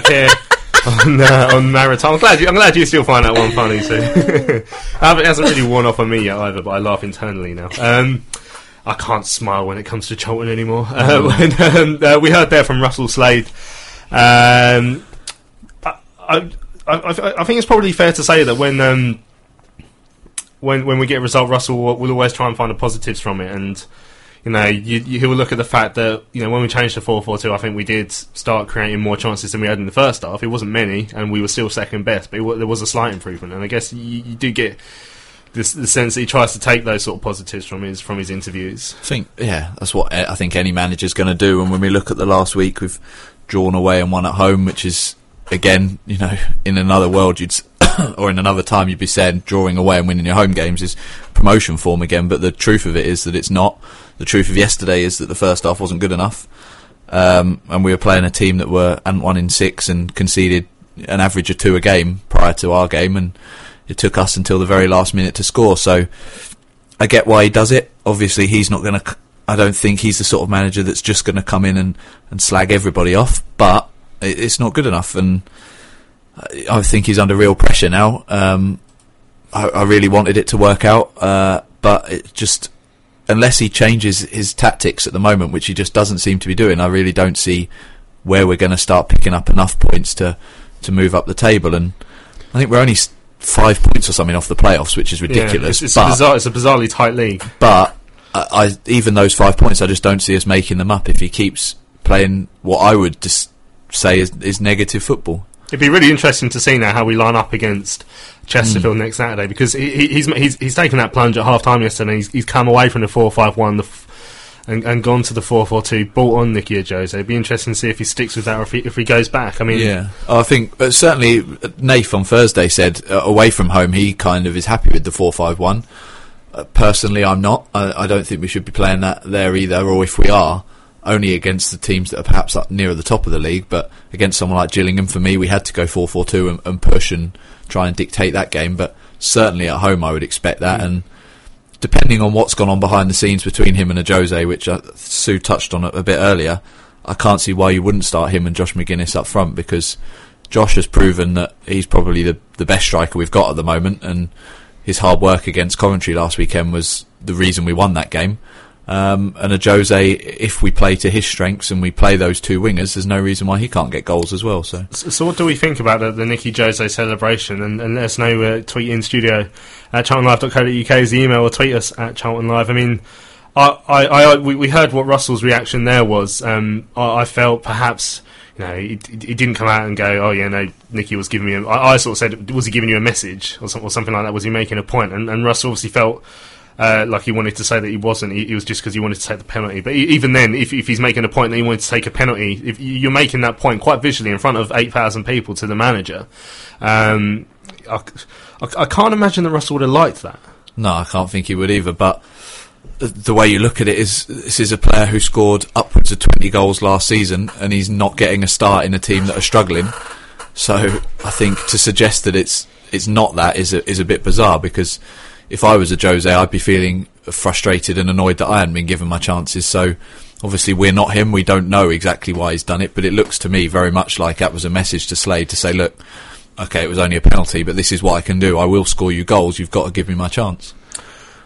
Here on, uh, on Maritime. I'm glad, you, I'm glad you still find that one funny, too. <laughs> it hasn't really worn off on me yet either, but I laugh internally now. Um, I can't smile when it comes to Charlton anymore. Uh, when, um, uh, we heard there from Russell Slade. Um, I, I, I, I think it's probably fair to say that when um, when when we get a result, Russell will, will always try and find the positives from it, and you know, you, you, he will look at the fact that you know when we changed to four four two, I think we did start creating more chances than we had in the first half. It wasn't many, and we were still second best, but it, there was a slight improvement, and I guess you, you do get. This, the sense that he tries to take those sort of positives from his from his interviews. I think, yeah, that's what eh, I think any manager's going to do. And when we look at the last week, we've drawn away and won at home, which is again, you know, in another world, you'd <coughs> or in another time, you'd be saying drawing away and winning your home games is promotion form again. But the truth of it is that it's not. The truth of yesterday is that the first half wasn't good enough, um, and we were playing a team that were hadn't won in six and conceded an average of two a game prior to our game, and it took us until the very last minute to score. So I get why he does it. Obviously, he's not going to. I don't think he's the sort of manager that's just going to come in and, and slag everybody off. But it, it's not good enough, and I, I think he's under real pressure now. Um, I, I really wanted it to work out, uh, but it just unless he changes his tactics at the moment, which he just doesn't seem to be doing, I really don't see where we're going to start picking up enough points to to move up the table. And I think we're only five points or something off the playoffs, which is ridiculous. Yeah, it's, it's, but, bizarre, it's a bizarrely tight league. but I, I even those five points, I just don't see us making them up if he keeps playing what I would just say is, is negative football. It'd be really interesting to see now how we line up against Chesterfield next Saturday because he, he, he's he's he's taken that plunge at half time yesterday. He's, he's come away from the four five one and, and gone to the four four two. Bought on Nicky Ajose. It'd be interesting to see if he sticks with that or if he, if he goes back. I mean, Yeah, I think uh, certainly Nath on Thursday said uh, away from home he kind of is happy with the four five one. Uh, personally, I'm not. I, I don't think we should be playing that there either. Or if we are, only against the teams that are perhaps up nearer the top of the league. But against someone like Gillingham, for me, we had to go four four two and, and push and try and dictate that game. But certainly at home, I would expect that. And depending on what's gone on behind the scenes between him and a Jose, which uh, Sue touched on a, a bit earlier, I can't see why you wouldn't start him and Josh Magennis up front because Josh has proven that he's probably the the best striker we've got at the moment, and his hard work against Coventry last weekend was the reason we won that game. Um, and Ajose, if we play to his strengths and we play those two wingers, there's no reason why he can't get goals as well. So, So, so what do we think about the, the Nicky Ajose celebration? And, and let us know. Uh, tweet in studio at charltonlive.co.uk is the email, or tweet us at Charlton Live. I mean, I, I, I we, we heard what Russell's reaction there was. Um, I, I felt perhaps. You know, he, he didn't come out and go, "Oh yeah, no." Nicky was giving me. A, I, I sort of said, "Was he giving you a message or, some, or something like that? Was he making a point?" And, and Russell obviously felt uh, like he wanted to say that he wasn't. He, it was just because he wanted to take the penalty. But e- even then, if, if he's making a point that he wanted to take a penalty, if you're making that point quite visually in front of eight thousand people to the manager, um, I, I, I can't imagine that Russell would have liked that. no, I can't think he would either. But the- way you look at it is, this is a player who scored upwards of 20 goals last season, and he's not getting a start in a team that are struggling. So I think to suggest that it's it's not that is a, is a bit bizarre because if I was Ajose, I'd be feeling frustrated and annoyed that I hadn't been given my chances. So obviously we're not him. We don't know exactly why he's done it, but it looks to me very much like that was a message to Slade to say, look, okay, it was only a penalty, but this is what I can do. I will score you goals. You've got to give me my chance.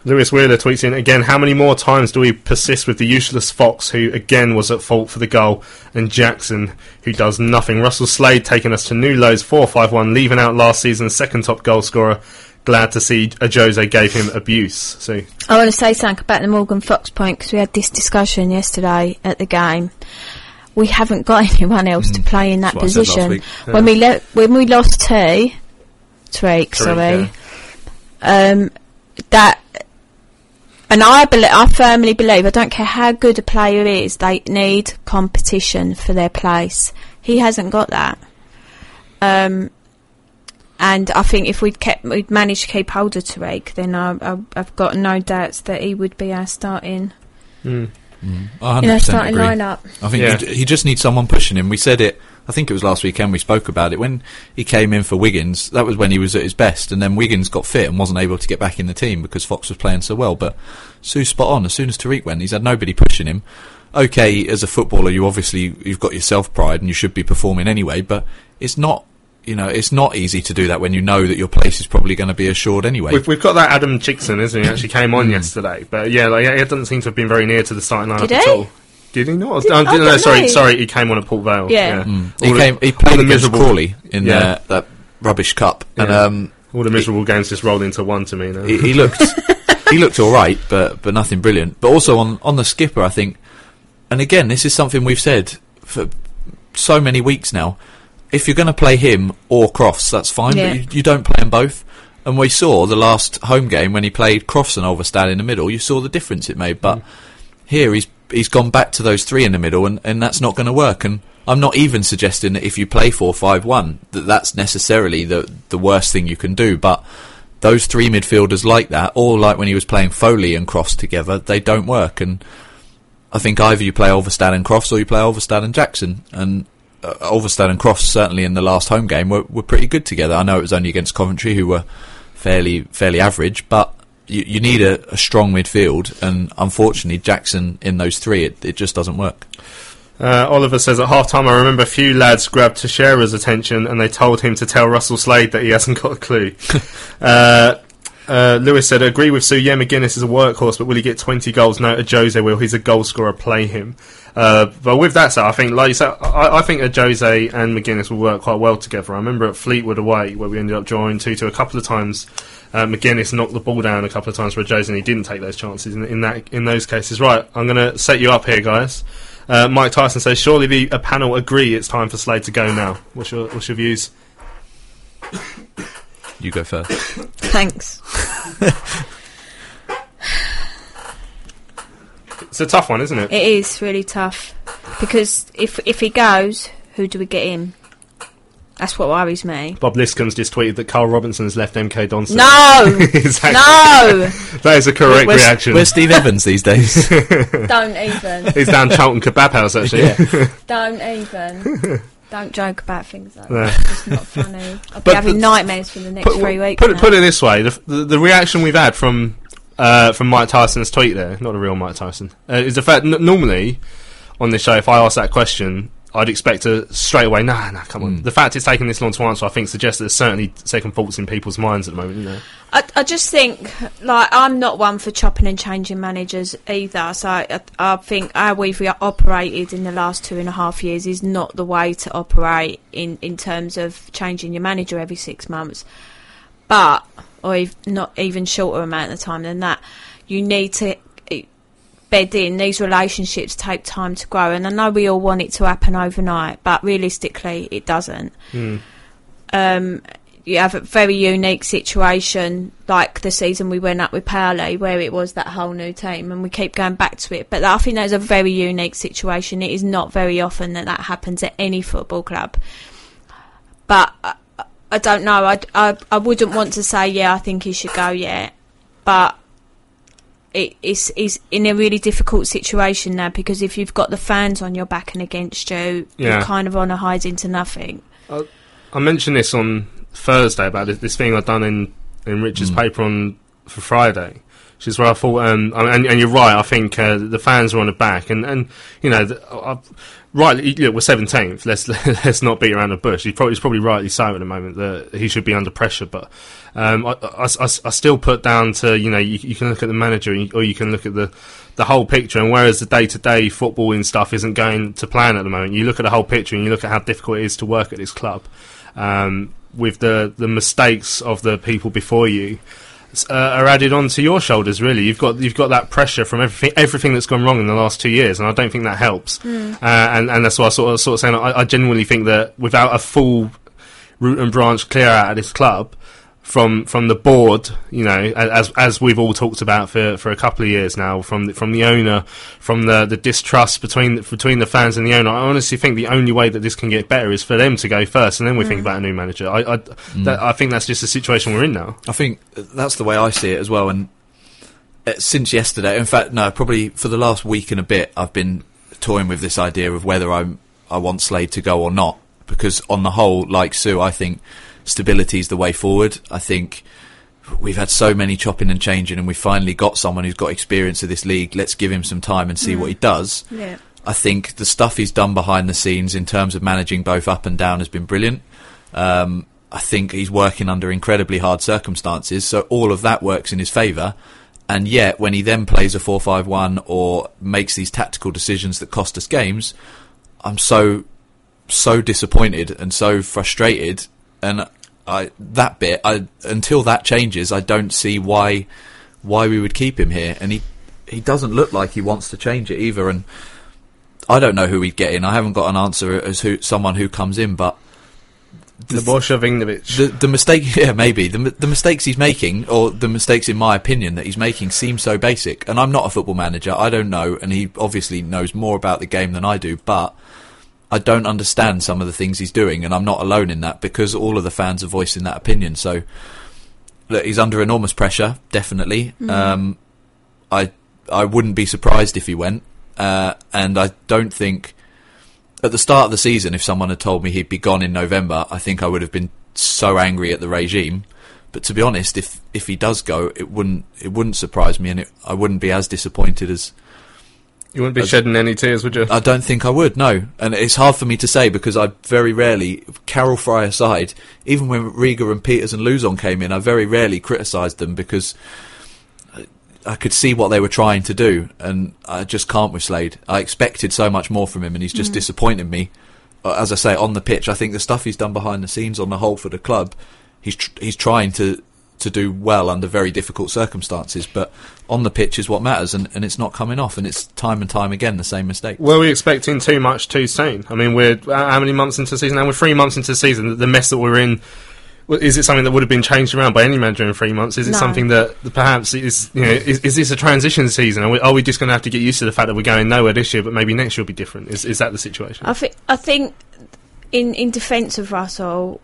Lewis Wheeler tweets in again. How many more times do we persist with the useless Fox, who again was at fault for the goal, and Jackson, who does nothing? Russell Slade taking us to new lows, four five one, leaving out last season's second top goal scorer. Glad to see Ajose gave him abuse. So I want to say something about the Morgan Fox point because we had this discussion yesterday at the game. We haven't got <laughs> anyone else to play in that Mm. That's what I said last position. week. When we le- when we lost T, Tariq, sorry, um, that, and I believe, I firmly believe, I don't care how good a player is, they need competition for their place. He hasn't got that. Um, and I think if we'd kept, we'd managed to keep hold of Tariq, then I, I, I've got no doubts that he would be our starting. I 100% You know, starting agree. lineup. I think Yeah. he, he just needs someone pushing him. We said it. I think it was last weekend we spoke about it when he came in for Wiggins. That was when he was at his best, and then Wiggins got fit and wasn't able to get back in the team because Fox was playing so well. But Sue's spot on. As soon as Tariq went, he's had nobody pushing him. Okay, as a footballer, you obviously you've got your self pride and you should be performing anyway. But it's not. You know, it's not easy to do that when you know that your place is probably going to be assured anyway. we've, we've got that Adam Chicksen, isn't he? He Actually came on yesterday, but yeah, like, he doesn't seem to have been very near to the starting lineup Did at he? all. Did he not? Did- Oh, I no, no, sorry, know. sorry. He came on at Port Vale. Yeah. Mm. He the- came. He played the against miserable- Crawley in Yeah. uh, that rubbish cup, and um, All the miserable games just rolled into one to me now. he, he looked he looked all right, but but nothing brilliant. But also on on the skipper, I think, and again, this is something we've said for so many weeks now. If you're going to play him or Crofts, that's fine, Yeah. but you, you don't play them both. And we saw the last home game when he played Crofts and Ulvestad in the middle. You saw the difference it made. But mm. here he's he's gone back to those three in the middle, and, and that's not going to work. And I'm not even suggesting that if you play four five one that that's necessarily the the worst thing you can do. But those three midfielders like that, or like when he was playing Foley and Crofts together, they don't work. And I think either you play Ulvestad and Crofts, or you play Ulvestad and Jackson. And uh, Ulvestad and Crofts certainly in the last home game were, were pretty good together. I know it was only against Coventry, who were fairly fairly average, but you, you need a, a strong midfield, and unfortunately, Jackson in those three, it, it just doesn't work. Uh, Oliver says at half time, I remember a few lads grabbed Teixeira's attention and they told him to tell Russell Slade that he hasn't got a clue. <laughs> uh, uh, Lewis said, agree with Sue. Yeah, Magennis is a workhorse, but will he get 20 goals? No, Jose will. He's a goal scorer. Play him. Uh, but with that said, I think, like you said, I, I think Ajose and Magennis will work quite well together. I remember at Fleetwood away where we ended up drawing 2 2 a couple of times. Uh, Magennis knocked the ball down a couple of times for Ajose and he didn't take those chances in, in that in those cases. Right, I'm going to set you up here, guys. Uh, Mike Tyson says, "Surely the a panel agree it's time for Slade to go now." What's your what's your views? You go first. Thanks. <laughs> It's a tough one, isn't it? It is really tough because if if he goes, who do we get in? That's what worries me. Bob Liscombe's just tweeted that Karl Robinson's left MK Dons. No! exactly. <laughs> No! <laughs> that is a correct Where's, reaction. where's Steve Evans these days? <laughs> Don't even. He's down Charlton Kebab House actually. Yeah. Don't even. Don't joke about things like No. that. It's just not funny. I'll be having the- nightmares for the next put, three weeks. put, it- now. put it this way: the, the, the reaction we've had from uh, from Mike Tyson's tweet there, not a real Mike Tyson, uh, is the fact n- normally on this show, if I ask that question, I'd expect to straight away. Nah, nah, come on. The fact it's taken this long to answer, I think, suggests that there's certainly second thoughts in people's minds at the moment. Isn't there? I, I just think, like, I'm not one for chopping and changing managers either. So I, I think how we've operated in the last two and a half years is not the way to operate in, in terms of changing your manager every six months. But, or not even shorter amount of time than that, you need to eh, bed in. These relationships take time to grow. And I know we all want it to happen overnight, but realistically, it doesn't. Um, you have a very unique situation like the season we went up with Pally where it was that whole new team and we keep going back to it but I think that is a very unique situation it is not very often that that happens at any football club but I, I don't know I, I, I wouldn't want to say yeah I think he should go yet but it is is in a really difficult situation now because if you've got the fans on your back and against you Yeah. you're kind of on a hide into nothing I mentioned this on Thursday about this, this thing I'd done in in Richard's paper on for Friday, which is where I thought, um, and, and you're right. I think uh, the fans are on the back, and, and you know, the, I, right. Look, we're seventeenth. Let's <laughs> let's not beat around the bush. He's probably, he's probably rightly so at the moment that he should be under pressure, but. Um, I, I, I- I still put down to you know you, you can look at the manager or you can look at the the whole picture and whereas the day to day footballing stuff isn't going to plan at the moment you look at the whole picture and you look at how difficult it is to work at this club um, with the the mistakes of the people before you uh, are added onto your shoulders. Really, you've got you've got that pressure from everything everything that's gone wrong in the last two years, and I don't think that helps. Mm. Uh, and and that's why I sort of sort of saying I, I genuinely think that without a full root and branch clear out of this club. From from the board, you know, as as we've all talked about for, for a couple of years now, from the, from the owner, from the, the distrust between the, between the fans and the owner, I honestly think the only way that this can get better is for them to go first, and then we think Mm. about a new manager. I I, that, I think that's just the situation we're in now. I think that's the way I see it as well. And uh, since yesterday, in fact, no, probably for the last week and a bit, I've been toying with this idea of whether I'm I want Slade to go or not. Because on the whole, like Sue, I think stability is the way forward. I think we've had so many chopping and changing, and we finally got someone who's got experience of this league. Let's give him some time and see Mm. what he does. Yeah. I think the stuff he's done behind the scenes in terms of managing both up and down has been brilliant. Um, I think he's working under incredibly hard circumstances, so all of that works in his favour. And yet, when he then plays a 4 5 1 or makes these tactical decisions that cost us games, I'm so, so disappointed and so frustrated. And I, that bit, I, until that changes, I don't see why, why we would keep him here. And he, he doesn't look like he wants to change it either. And I don't know who we'd get in. I haven't got an answer as who someone who comes in, but The the the mistake, <laughs> yeah, maybe the the mistakes he's making, or the mistakes in my opinion that he's making, seem so basic. And I'm not a football manager. I don't know, and he obviously knows more about the game than I do. But I don't understand some of the things he's doing, and I'm not alone in that because all of the fans are voicing that opinion. So look, he's under enormous pressure, definitely. Mm. Um, I I wouldn't be surprised if he went, uh, and I don't think at the start of the season, if someone had told me he'd be gone in November, I think I would have been so angry at the regime. But to be honest, if if he does go, it wouldn't it wouldn't surprise me, and it, I wouldn't be as disappointed as. You wouldn't be as- shedding any tears, would you? I don't think I would. No, and it's hard for me to say because I very rarely, Karel Fraeye aside, even when Riga and Peeters and Luzon came in, I very rarely criticised them because I- I could see what they were trying to do, and I just can't with Slade. I expected so much more from him, and he's just Mm. disappointed me. Uh, As I say, on the pitch, I think the stuff he's done behind the scenes, on the whole, for the club, he's tr- he's trying to to do well under very difficult circumstances. But on the pitch is what matters, and, and it's not coming off, and it's time and time again the same mistake. Were we expecting too much too soon? I mean, we're uh, how many months into the season now? We're three months into the season. The mess that we're in. Is it something that would have been changed around by any manager in three months? Is it No. something that perhaps is you know is, is this a transition season? Are we, are we just going to have to get used to the fact that we're going nowhere this year, but maybe next year will be different? Is is that the situation? I think I think in in defence of Russell,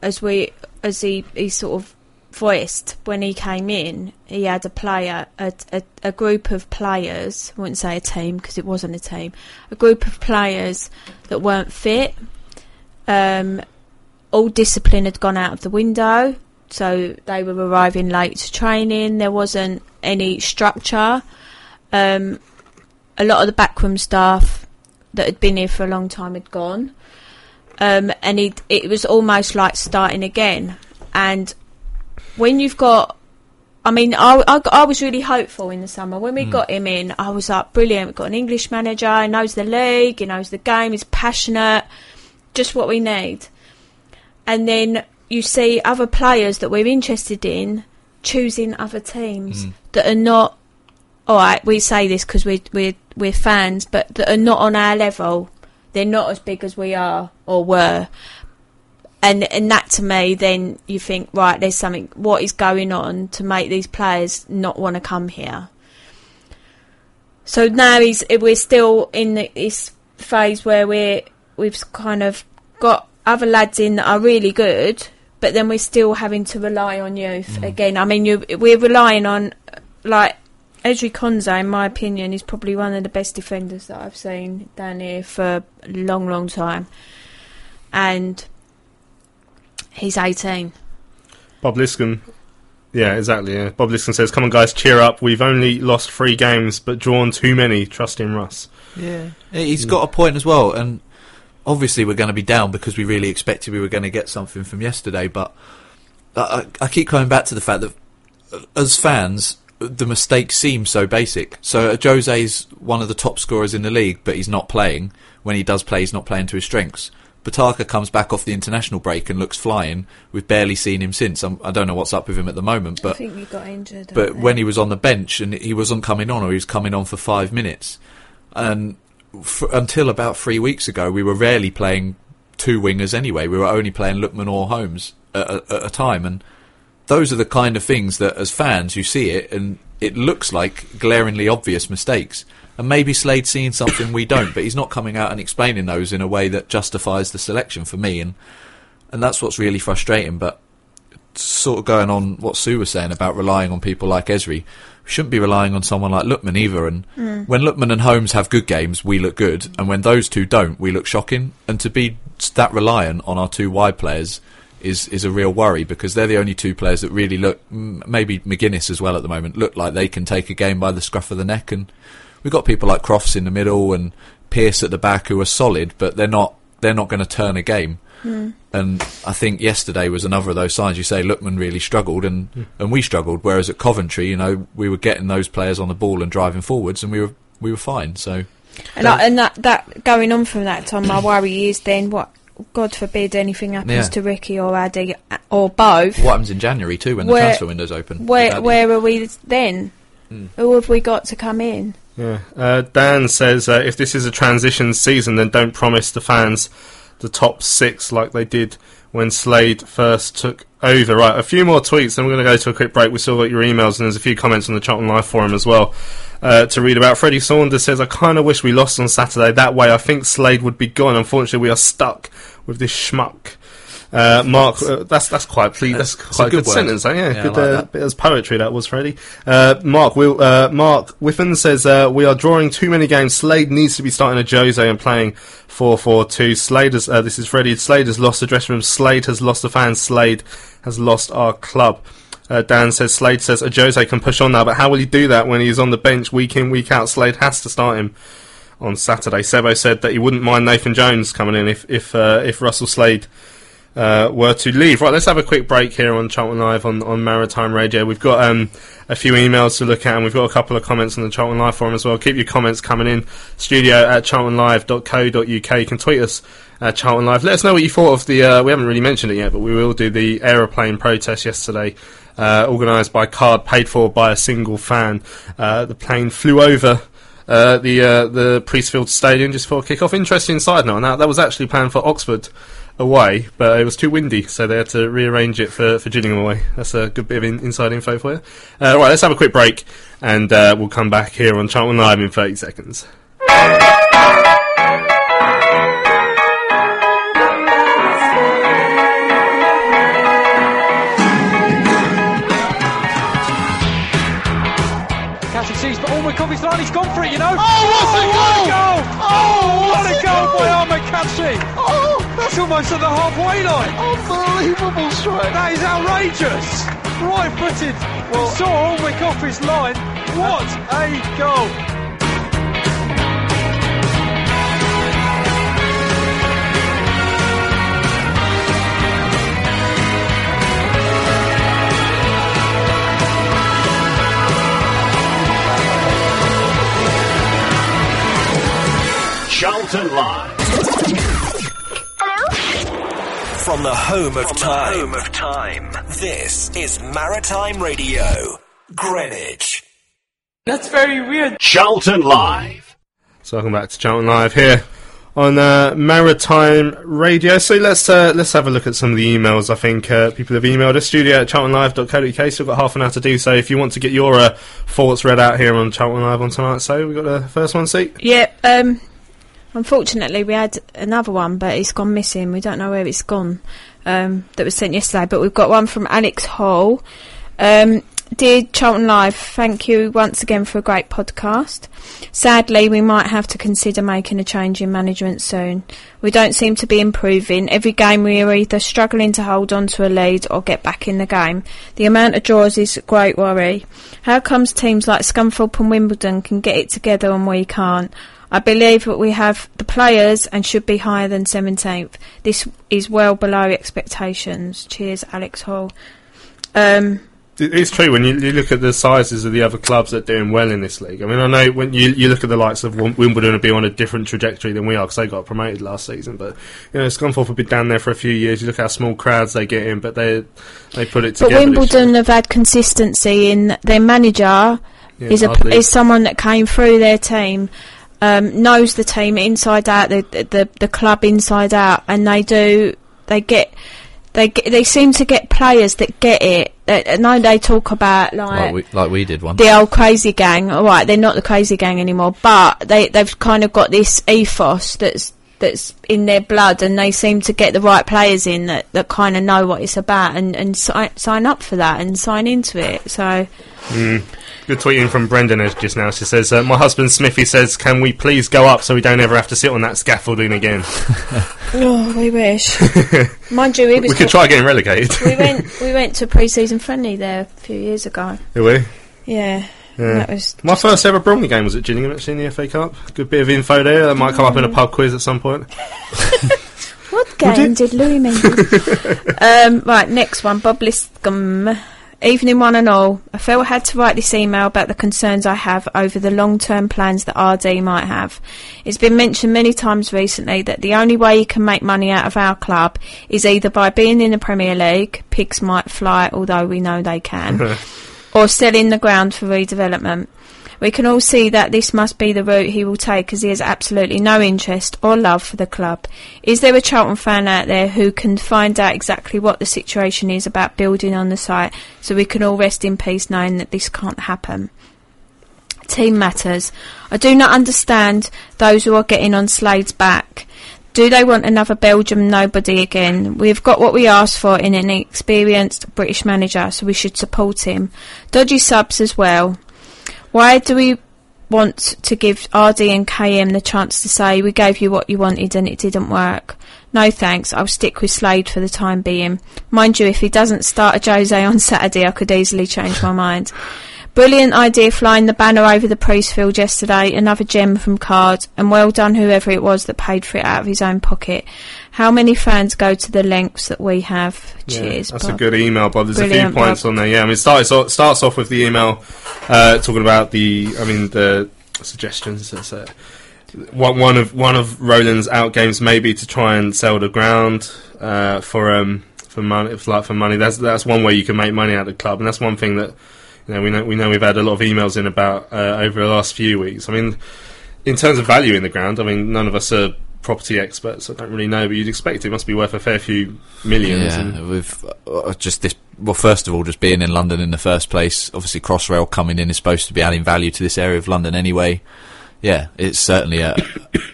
as we as he he sort of voiced when he came in, he had a player a a, a group of players. I wouldn't say a team because it wasn't a team. A group of players that weren't fit. Um, all discipline had gone out of the window, so they were arriving late to training. There wasn't any structure. Um, a lot of the backroom staff that had been here for a long time had gone, um, and it it was almost like starting again. And when you've got I mean, I, I, I, was really hopeful in the summer. When we mm. got him in, I was like, brilliant. We've got an English manager, he knows the league, he knows the game, he's passionate, just what we need. And then you see other players that we're interested in choosing other teams mm. that are not, alright, we say this because we're, we're, we're fans, but that are not on our level. They're not as big as we are or were and and that to me, then you think, right, there's something. What is going on to make these players not want to come here? So now he's we're still in this phase where we're we've kind of got other lads in that are really good, but then we're still having to rely on youth mm. again. I mean, you, we're relying on like Ezri Konsa, in my opinion, is probably one of the best defenders that I've seen down here for a long, long time, and He's 18. Bob Liskin. Yeah, exactly. Yeah. Bob Liskin says, "Come on, guys, cheer up. We've only lost three games, but drawn too many. Trust in Russ." Yeah, he's got a point as well. And obviously, we're going to be down because we really expected we were going to get something from yesterday. But I, I keep coming back to the fact that uh, as fans, the mistakes seem so basic. So Jose's one of the top scorers in the league, but he's not playing. When he does play, he's not playing to his strengths. Botaka comes back off the international break and looks flying. We've barely seen him since. I'm, I do not know what's up with him at the moment, but I think he got injured. But when he was on the bench and he wasn't coming on, or he was coming on for five minutes, and f- until about three weeks ago, we were rarely playing two wingers anyway. We were only playing Lookman or Holmes at, at, at a time, and those are the kind of things that, as fans, you see it and it looks like glaringly obvious mistakes and maybe Slade's seeing something we don't, but he's not coming out and explaining those in a way that justifies the selection for me, and and that's what's really frustrating. But sort of going on what Sue was saying about relying on people like Ezri, we shouldn't be relying on someone like Lookman either. And mm. when Lookman and Holmes have good games, we look good, and when those two don't, we look shocking. And to be that reliant on our two wide players is is a real worry because they're the only two players that really look, maybe Magennis as well at the moment, look like they can take a game by the scruff of the neck and we've got people like Crofts in the middle and Pearce at the back who are solid, but they're not they're not going to turn a game. Mm. And I think yesterday was another of those signs. You say Lookman really struggled, and mm. and we struggled. Whereas at Coventry, you know, we were getting those players on the ball and driving forwards, and we were we were fine. So, and, I, and that that going on from that time, my worry is then what. God forbid anything happens yeah. to Ricky or Addy or both. What happens in January too when where, the transfer window's open? Where where are we then? Mm. Who have we got to come in? Yeah. Uh, Dan says uh, if this is a transition season, then don't promise the fans the top six like they did when Slade first took over. Right, a few more tweets, and we're going to go to a quick break. We still got your emails, and there's a few comments on the Charlton Live forum as well uh, to read about. Freddie Saunders says, I kind of wish we lost on Saturday. That way, I think Slade would be gone. Unfortunately, we are stuck with this schmuck. Uh, Mark, uh, that's that's quite that's, quite a good, good sentence. Eh? Yeah, yeah good like uh, bit of poetry that was, Freddie. Uh, Mark, will, uh, Mark Whiffen says uh, we are drawing too many games. Slade needs to be starting Ajose and playing four four two. Slade has, this is Freddie. Slade has lost the dressing room. Slade has lost the fans. Slade has lost our club. Dan says Slade says Ajose can push on now, but how will he do that when he's on the bench week in week out? Slade has to start him on Saturday. Sebo said that he wouldn't mind Nathan Jones coming in if if if Russell Slade uh, were to leave. Right, let's have a quick break here on Charlton Live on, on Maritime Radio. We've got um, a few emails to look at, and we've got a couple of comments on the Charlton Live forum as well. Keep your comments coming in. Studio at charltonlive.co.uk. You can tweet us at Charlton Live. Let us know what you thought of the. Uh, we haven't really mentioned it yet, but we will do the aeroplane protest yesterday. Uh, organised by card, paid for by a single fan. Uh, the plane flew over uh, the uh, the Priestfield Stadium just for kick off. Interesting side note. Now that was actually planned for Oxford away, but it was too windy, so they had to rearrange it for, for Gillingham away. That's a good bit of in, inside info for you. Uh, right, let's have a quick break, and uh, we'll come back here on Charlton Live in 30 seconds. sees, but Allwood Coffee's line, he's gone for it, you know. Oh, Almost at the halfway line. Unbelievable strike. That is outrageous. Right footed. Well, we saw Ulrich off his line. What a goal. Charlton Live. From the home of time. home of time. This is Maritime Radio, Greenwich. That's very weird. Charlton Live. So welcome back to Charlton Live here on uh, Maritime Radio. So let's uh, let's have a look at some of the emails. I think uh, people have emailed us studio at charltonlive.co.uk. Still got half an hour to do so. If you want to get your uh, thoughts read out here on Charlton Live on tonight, so we got the first one, seat. Yeah, um, unfortunately, we had another one, but it's gone missing. We don't know where it's gone. Um, that was sent yesterday, but we've got one from Alex Hall. Um, Dear Charlton Live, thank you once again for a great podcast. Sadly, we might have to consider making a change in management soon. We don't seem to be improving. Every game we are either struggling to hold on to a lead or get back in the game. The amount of draws is a great worry. How comes teams like Scunthorpe and Wimbledon can get it together and we can't? I believe that we have the players and should be higher than 17th. This is well below expectations. Cheers, Alex Hall. Um, It's true when you, you look at the sizes of the other clubs that are doing well in this league. I mean, I know when you, you look at the likes of Wim- Wimbledon are be on a different trajectory than we are because they got promoted last season. But you know, Scunthorpe have been down there for a few years. You look how small crowds they get in, but they they put it together. But Wimbledon have had consistency in their manager Yeah, is a is someone that came through their team, um, knows the team inside out, the, the the club inside out, and they do they get they get, they seem to get players that get it. They- I know they talk about like. like we, like we did once. the old crazy gang, all right, they're not the crazy gang anymore, but they they've kind of got this ethos that's that's in their blood, and they seem to get the right players in that, that kind of know what it's about and and si- sign up for that and sign into it. So Mm. Good tweeting from Brendan as just now. She says, uh, "My husband Smithy says, can we please go up so we don't ever have to sit on that scaffolding again? <laughs> oh, we wish. <laughs> Mind you, we, was we could try getting relegated. we <laughs> went we went to pre-season friendly there a few years ago. Did we? Yeah, Yeah. that was My first ever Bromley game was at Gillingham, actually, in the FA Cup. Good bit of info there. That might come up in a pub quiz at some point. What game did Louis Mendes? um, right, next one. Bob Liscombe. Evening one and all. I felt I had to write this email about the concerns I have over the long term plans that RD might have. It's been mentioned many times recently that the only way you can make money out of our club is either by being in the Premier League, pigs might fly, although we know they can, <laughs> or selling the ground for redevelopment. We can all see that this must be the route he will take as he has absolutely no interest or love for the club. Is there a Charlton fan out there who can find out exactly what the situation is about building on the site so we can all rest in peace knowing that this can't happen? Team matters. I do not understand those who are getting on Slade's back. Do they want another Belgium nobody again? We've got what we asked for in an experienced British manager, so we should support him. Dodgy subs as well. Why do we want to give RD and KM the chance to say we gave you what you wanted and it didn't work? No thanks, I'll stick with Slade for the time being. Mind you, if he doesn't start Ajose on Saturday, I could easily change my mind. Brilliant idea flying the banner over the Priestfield yesterday, another gem from Card, and well done whoever it was that paid for it out of his own pocket. How many fans go to the lengths that we have? Cheers. That's Bob. a good email, Bob. There's Brilliant, a few points Bob. on there. Yeah, I mean, it starts off, starts off with the email uh, talking about the, I mean, the suggestions. That's, uh, one, one of one of Roland's out games maybe to try and sell the ground uh, for um for money, if like for money. That's that's one way you can make money out of the club, and that's one thing that you know we know we know we've had a lot of emails in about uh, over the last few weeks. I mean, in terms of value in the ground, I mean, none of us are property experts. I don't really know, but you'd expect it must be worth a fair few millions. Yeah, with uh, just this. Well, first of all, just being in London in the first place. Obviously, Crossrail coming in is supposed to be adding value to this area of London anyway. Yeah, it's certainly a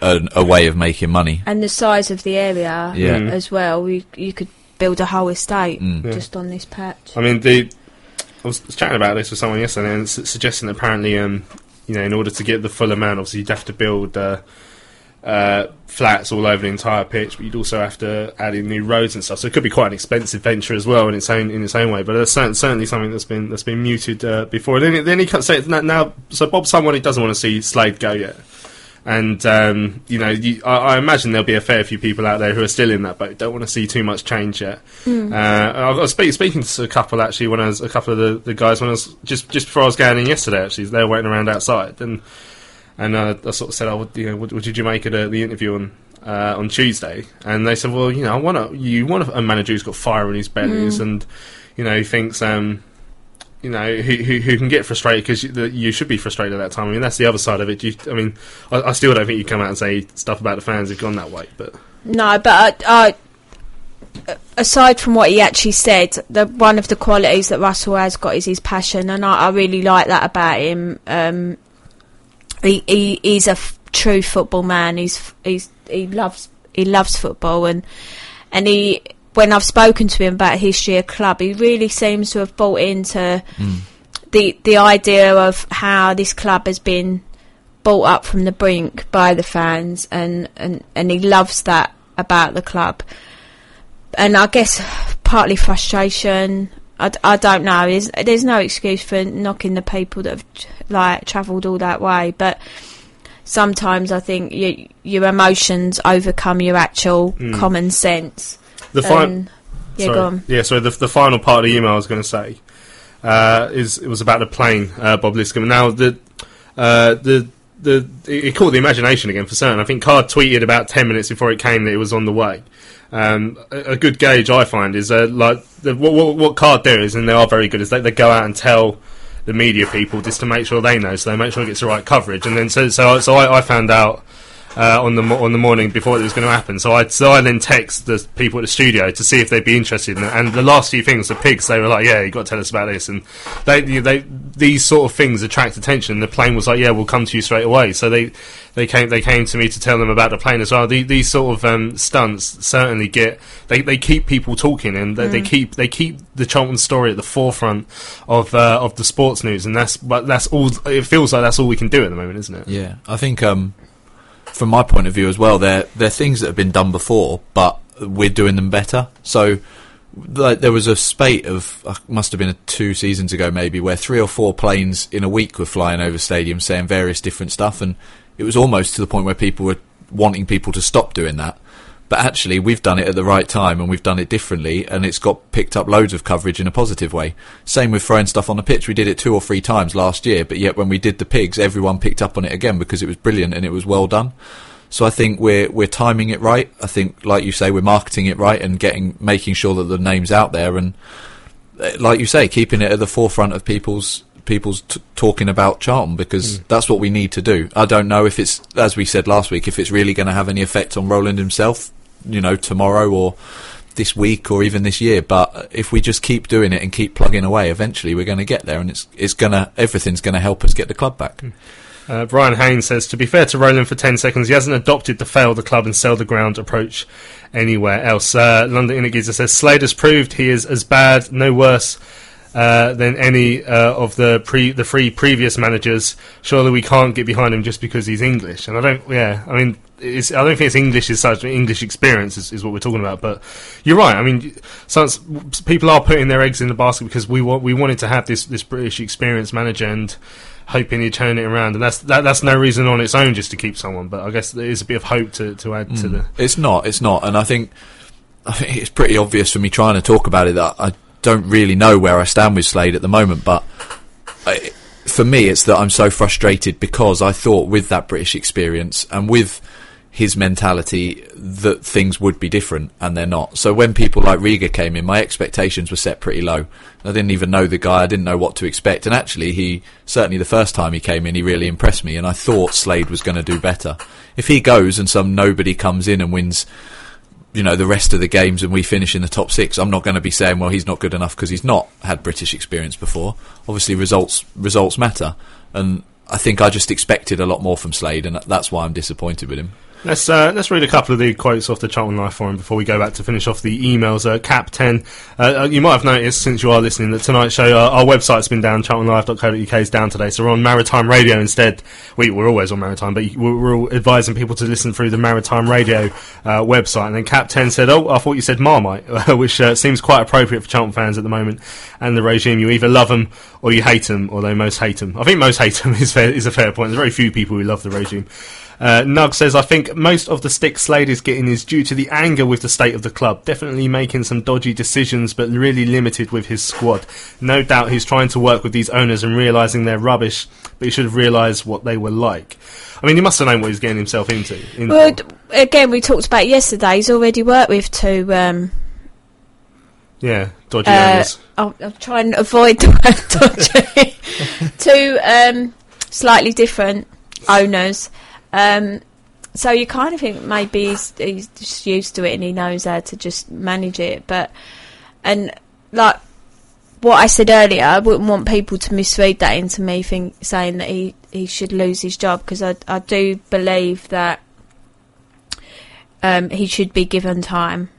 a, a way of making money. And the size of the area Yeah. Mm. as well. You, you could build a whole estate Mm. Yeah. just on this patch. I mean, the I was chatting about this with someone yesterday, and s- suggesting that apparently, um, you know, in order to get the full amount, obviously you'd have to build uh, uh, flats all over the entire pitch, but you'd also have to add in new roads and stuff. So it could be quite an expensive venture as well in its own in its own way. But that's certainly something that's been that's been muted uh, before. Then, he- then he can't say now, now. So Bob's someone who doesn't want to see Slade go yet. And um, you know, you, I, I imagine there'll be a fair few people out there who are still in that boat, don't want to see too much change yet. Mm. Uh, I was speak, speaking to a couple actually when I was a couple of the, the guys when I was just just before I was going in yesterday. Actually, they were waiting around outside, and and uh, I sort of said, "Oh, what, you know, what, what did you make of the, the interview on uh, on Tuesday?" And they said, "Well, you know, I want a, you want a manager who's got fire in his bellies, Mm. and you know, he thinks." Um, you know, who, who, who can get frustrated because you, you should be frustrated at that time. I mean, that's the other side of it. You, I mean, I, I still don't think you come out and say stuff about the fans have gone that way, but No, but uh, uh, aside from what he actually said, the one of the qualities that Russell has got is his passion, and I, I really like that about him. Um, he, he he's a f- true football man. He's he's he loves he loves football, and and he when I've spoken to him about his of club, he really seems to have bought into mm. the the idea of how this club has been brought up from the brink by the fans, and, and, and he loves that about the club. And I guess partly frustration. I, I don't know. There's, there's no excuse for knocking the people that have like travelled all that way, but sometimes I think you, your emotions overcome your actual Mm. common sense. the final. Yeah, sorry. go on. Yeah, sorry. The, the final part of the email I was going to say uh, is it was about the plane, uh, Bob Liscombe. Now the uh, the the it it caught the imagination again for certain. I think Card tweeted about ten minutes before it came that it was on the way. Um, a, a good gauge I find is uh, like the, what, what, what Card do is, and they are very good, is they, they go out and tell the media people just to make sure they know, so they make sure it gets the right coverage. And then so so so I, I found out uh, on the on the morning before it was going to happen. So I so I then text the people at the studio to see if they'd be interested in it. And the last few things, the pigs, they were like, "Yeah, you got to tell us about this." And they they these sort of things attract attention. The plane was like, "Yeah, we'll come to you straight away." So they they came they came to me to tell them about the plane as well. The, these sort of um, stunts certainly get they, they keep people talking and they, they Mm. keep they keep the Charlton story at the forefront of uh, of the sports news. And that's but that's all. It feels like that's all we can do at the moment, isn't it? Yeah, I think um, from my point of view as well, they're they're things that have been done before, but we're doing them better. So, like, there was a spate of uh, must have been a two seasons ago, maybe, where three or four planes in a week were flying over stadiums saying various different stuff, and it was almost to the point where people were wanting people to stop doing that. But actually, we've done it at the right time and we've done it differently, and it's got picked up loads of coverage in a positive way. Same with throwing stuff on the pitch. We did it two or three times last year, but yet when we did the pigs, everyone picked up on it again because it was brilliant and it was well done. So I think we're we're timing it right. I think, like you say, we're marketing it right and getting making sure that the name's out there and, uh, like you say, keeping it at the forefront of people's people's t- talking about Charlton because that's what we need to do. I don't know if it's as we said last week if it's really going to have any effect on Roland himself, you know, tomorrow or this week or even this year. But if we just keep doing it and keep plugging away, eventually we're going to get there, and it's it's gonna everything's going to help us get the club back. Uh, Brian Haynes says, to be fair to Roland for 10 seconds, he hasn't adopted the fail the club and sell the ground approach anywhere else. Uh, London Innergizer says, Slade has proved he is as bad, no worse, uh, than any uh, of the pre the three previous managers. Surely we can't get behind him just because he's English. And I don't, yeah, I mean, it's, I don't think it's English as such. English experience is, is what we're talking about. But you're right. I mean, it's- people are putting their eggs in the basket because we want we wanted to have this this British experienced manager and hoping he'd turn it around. And that's that, that's no reason on its own just to keep someone. But I guess there is a bit of hope to, to add to Mm. the. It's not. It's not. And I think I think it's pretty obvious for me trying to talk about it that I don't really know where I stand with Slade at the moment. But I, for me, it's that I'm so frustrated because I thought with that British experience and with his mentality that things would be different and they're not. So when people like Riga came in, my expectations were set pretty low. I didn't even know the guy. I didn't know what to expect. And actually, he certainly the first time he came in, he really impressed me. And I thought Slade was going to do better. If he goes and some nobody comes in and wins, you know, the rest of the games and we finish in the top six, I'm not going to be saying, well, he's not good enough because he's not had British experience before. Obviously, results results matter. And I think I just expected a lot more from Slade, and that's why I'm disappointed with him. Let's uh, let's read a couple of the quotes off the Charlton Life Forum before we go back to finish off the emails. Uh, Cap ten, uh, uh, you might have noticed since you are listening that tonight's show our, our website's been down. CharltonLife.co.uk is down today, so we're on Maritime Radio instead. We we're always on Maritime, but we're, advising people to listen through the Maritime Radio uh, website. And then Cap ten said, "Oh, I thought you said Marmite," <laughs> which uh, seems quite appropriate for Charlton fans at the moment and the regime. You either love them or you hate them, although most hate them. I think most hate them <laughs> is fair, is a fair point. There's very few people who love the regime. Uh, Nug says, I think most of the stick Slade is getting is due to the anger with the state of the club. Definitely making some dodgy decisions, but really limited with his squad. No doubt he's trying to work with these owners and realising they're rubbish, but he should have realised what they were like. I mean, he must have known what he's getting himself into. into. Well, again, we talked about yesterday. He's already worked with two. Um, yeah, dodgy uh, owners. I'll, I'll try and avoid the word dodgy. <laughs> two um, slightly different owners. Um, so you kind of think maybe he's, he's just used to it and he knows how to just manage it. But and like what I said earlier, I wouldn't want people to misread that into me think, saying that he, he should lose his job because I, I do believe that um, he should be given time.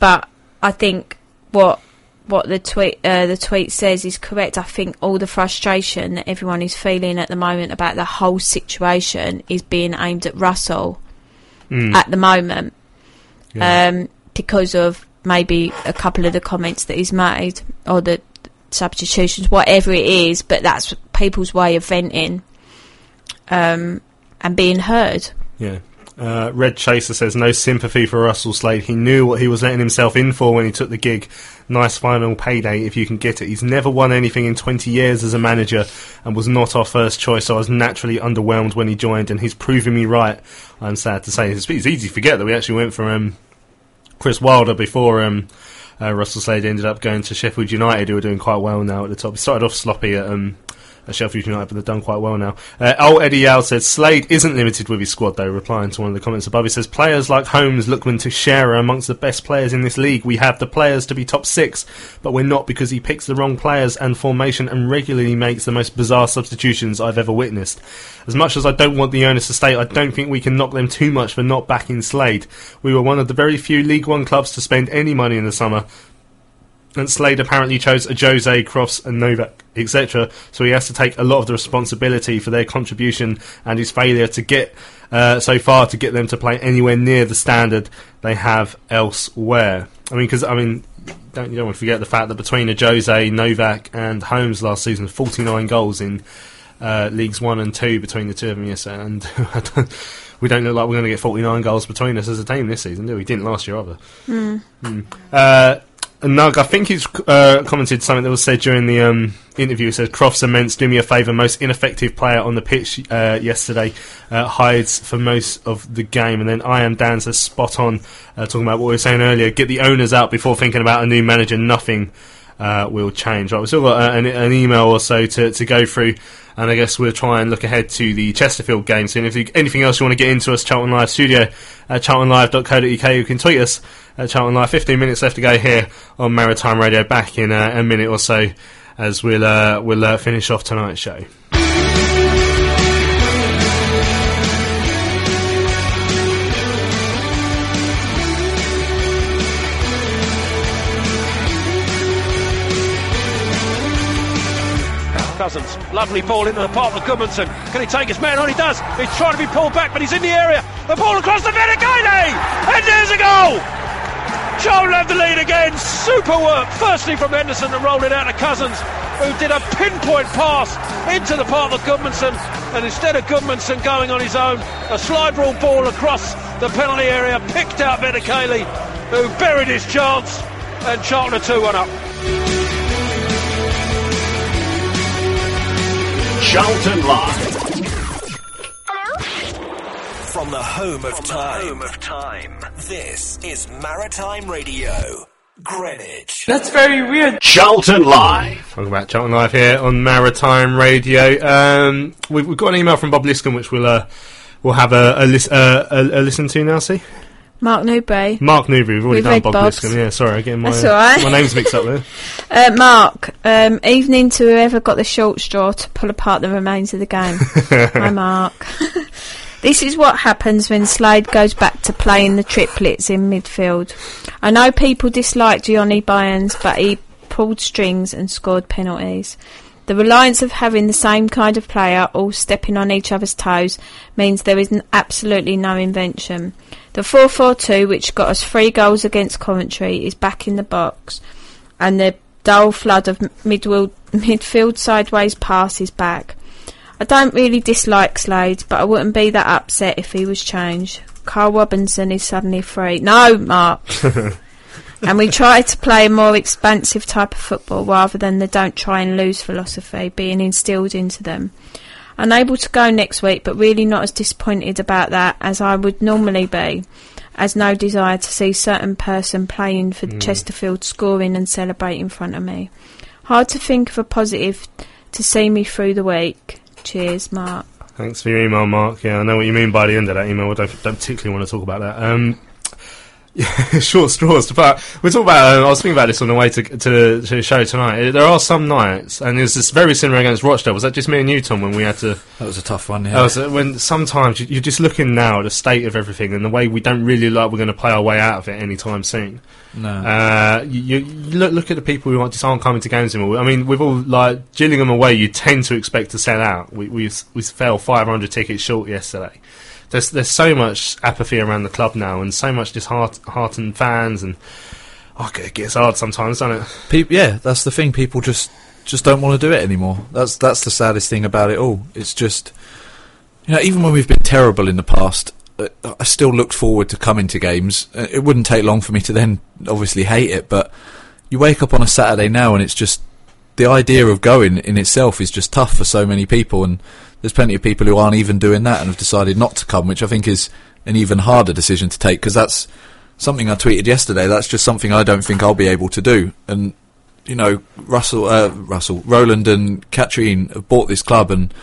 But I think what what the tweet uh, the tweet says is correct. I think all the frustration that everyone is feeling at the moment about the whole situation is being aimed at Russell Mm. at the moment Yeah. um, because of maybe a couple of the comments that he's made or the substitutions, whatever it is. But that's people's way of venting um, and being heard. Yeah. Uh, Red Chaser says no sympathy for Russell Slade. He knew what he was letting himself in for when he took the gig. Nice final payday if you can get it. He's never won anything in 20 years as a manager and was not our first choice, so I was naturally underwhelmed when he joined, and he's proving me right. I'm sad to say. It's, easy to forget that we actually went for um, Chris Wilder before um, uh, Russell Slade ended up going to Sheffield United, who are doing quite well now at the top. He started off sloppy at, um, Sheffield United, but they've done quite well now. Uh, old Eddie Yao says Slade isn't limited with his squad, though, replying to one of the comments above. He says players like Holmes, Lookman, Teixeira are amongst the best players in this league. We have the players to be top six, but we're not because he picks the wrong players and formation and regularly makes the most bizarre substitutions I've ever witnessed. As much as I don't want the owners to stay, I don't think we can knock them too much for not backing Slade. We were one of the very few League One clubs to spend any money in the summer, and Slade apparently chose a Jose, Crofts, and Novak, etc. So he has to take a lot of the responsibility for their contribution and his failure to get uh, so far to get them to play anywhere near the standard they have elsewhere. I mean, because I mean, don't you don't want to forget the fact that between Ajose, Novak, and Holmes last season, 49 goals in uh, leagues one and two between the two of them. Yes, and <laughs> we don't look like we're going to get 49 goals between us as a team this season, do we? We didn't last year either. Mm. Mm. Uh, Nug, I think he's uh, commented something that was said during the um, interview. It says, Crofts immense, do me a favour, most ineffective player on the pitch uh, yesterday, uh, hides for most of the game. And then I am Dan says, spot on, uh, talking about what we were saying earlier, get the owners out before thinking about a new manager, nothing uh, will change. Right, we've still got uh, an, an email or so to, to go through, and I guess we'll try and look ahead to the Chesterfield game soon. If you, anything else you want to get into us, Charlton Live Studio at charltonlive.co.uk, you can tweet us at Charlton Live. 15 minutes left to go here on Maritime Radio. Back in uh, a minute or so as we'll, uh, we'll uh, finish off tonight's show. Lovely ball into the path of Goodmanson. Can he take his man on? He does. He's trying to be pulled back, but he's in the area. The ball across the Venicale! Eh? And there's a goal! Charlton have the lead again. Super work. Firstly from Henderson and it out to Cousins, who did a pinpoint pass into the path of Goodmanson. And instead of Goodmanson going on his own, a slide rule ball across the penalty area picked out Venicale, who buried his chance. And Charlton are 2 1 up. Charlton Live. From the home of time. Home of time. This is Maritime Radio. Greenwich. That's very weird. Charlton Live. Talking about Charlton Live here on Maritime Radio. Um, we've, we've got an email from Bob Liskin, which we'll uh, we'll have a a, lis- uh, a, a listen to now. See, Mark Newbury. Mark Newbury. We've already We've done read Bob Bob's. Liscombe. Yeah, sorry, again, my That's all right. my name's mixed up there. <laughs> Uh, Mark, um, evening to whoever got the short straw to pull apart the remains of the game. <laughs> Hi, Mark. <laughs> this is what happens when Slade goes back to playing the triplets in midfield. I know people dislike Gianni Byans, but he pulled strings and scored penalties. The reliance of having the same kind of player all stepping on each other's toes means there is absolutely no invention. The 4-4-2, which got us three goals against Coventry, is back in the box, and the dull flood of midfield, <laughs> midfield sideways passes back. I don't really dislike Slade, but I wouldn't be that upset if he was changed. Karl Robinson is suddenly free. No, Mark. <laughs> and we try to play a more expansive type of football rather than the don't try and lose philosophy being instilled into them. Unable to go next week, but really not as disappointed about that as I would normally be, as no desire to see certain person playing for Mm. Chesterfield scoring and celebrate in front of me. Hard to think of a positive to see me through the week. Cheers, Mark. Thanks for your email, Mark. Yeah, I know what you mean by the end of that email. I don't, don't particularly want to talk about that. Um, <laughs> short straws. But we're talking about. Uh, I was thinking about this on the way to, to, to the show tonight. There are some nights, and there's this very similar against Rochdale. Was that just me and you, Tom, when we had to? That was a tough one. Yeah. was, uh, when sometimes you- you're just looking now at the state of everything and the way we don't really like we're going to play our way out of it anytime soon. No. Uh, you, you look look at the people who aren't, just aren't coming to games anymore. I mean, with all like Gillingham away, you tend to expect to sell out. We we we fell 500 tickets short yesterday. There's there's so much apathy around the club now, and so much disheartened fans, and oh, it gets hard sometimes, doesn't it? Peop yeah, that's the thing. People just just don't want to do it anymore. That's that's the saddest thing about it all. It's just you know, even when we've been terrible in the past, uh, I still looked forward to coming to games. Uh, it wouldn't take long for me to then obviously hate it, but you wake up on a Saturday now and it's just the idea of going in itself is just tough for so many people and there's plenty of people who aren't even doing that and have decided not to come, which I think is an even harder decision to take because that's something I tweeted yesterday. That's just something I don't think I'll be able to do. And you know, Russell, uh, Russell, Roland, and Katrien have bought this club, and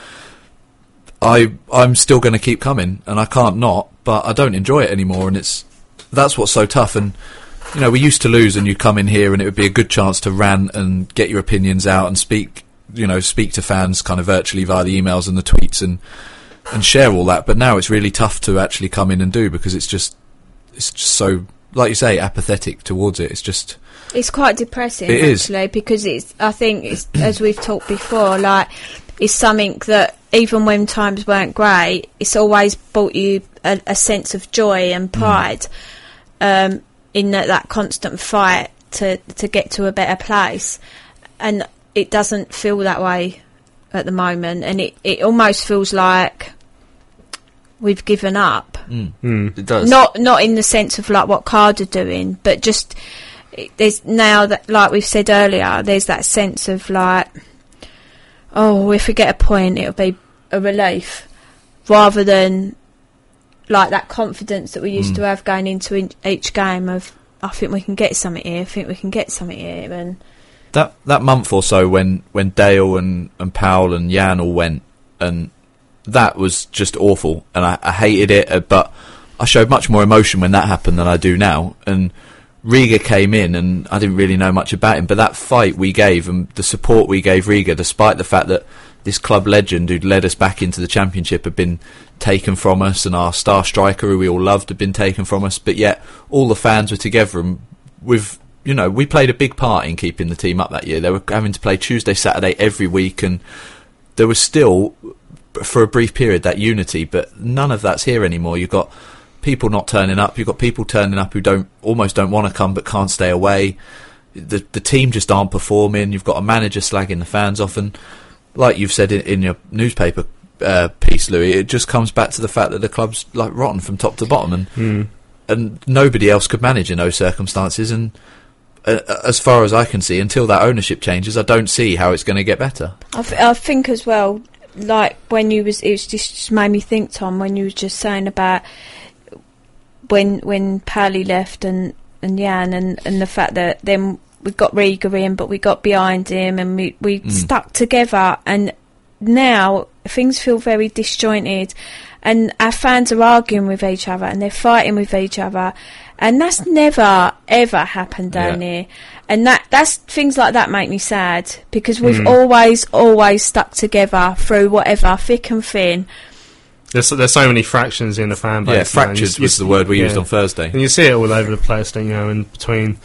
I I'm still going to keep coming, and I can't not. But I don't enjoy it anymore, and it's that's what's so tough. And you know, we used to lose, and you come in here, and it would be a good chance to rant and get your opinions out and speak. You know, speak to fans kind of virtually via the emails and the tweets and and share all that. But now it's really tough to actually come in and do because it's just it's just so like you say apathetic towards it. It's just It's quite depressing, It is. actually, because it's. I think it's as we've talked before, like it's something that even when times weren't great, it's always brought you a, a sense of joy and pride um, in that, that constant fight to to get to a better place, and it doesn't feel that way at the moment, and it it almost feels like we've given up. It does. Not not in the sense of like what Card are doing, but just it- there's now that like we've said earlier, there's that sense of like, oh, if we get a point, it'll be a relief, rather than like that confidence that we used Mm. to have going into in- each game of. I think we can get something here. I think we can get something here, and that that month or so when when Dale and and Powell and Yann all went, and that was just awful, and I, I hated it. uh, But I showed much more emotion when that happened than I do now. And Riga came in, and I didn't really know much about him, but that fight we gave and the support we gave Riga, despite the fact that this club legend who'd led us back into the championship had been taken from us, and our star striker who we all loved had been taken from us, but yet all the fans were together and with you know, we played a big part in keeping the team up that year. They were having to play Tuesday, Saturday every week, and there was still, for a brief period, that unity. But none of that's here anymore. You've got people not turning up. You've got people turning up who don't almost don't want to come but can't stay away. The the team just aren't performing. You've got a manager slagging the fans off, and like you've said in, in your newspaper uh, piece, Louis, it just comes back to the fact that the club's like rotten from top to bottom, and Hmm. and nobody else could manage in those circumstances. And as far as I can see, until that ownership changes, I don't see how it's going to get better. I, th- I think as well, like when you was, it was just, just made me think, Tom, when you was just saying about when when Pally left and and Yann and and the fact that then we got Riga in, but we got behind him and we we Mm. stuck together, and now things feel very disjointed. And our fans are arguing with each other and they're fighting with each other, and that's never ever happened down Yeah. here. And that that's things like that make me sad because we've Mm. always always stuck together through whatever thick and thin. There's there's so many fractions in the fan base. Yeah, now, and fractured you- was the word we used on Thursday. and you see it all over the place. Don't you know, and between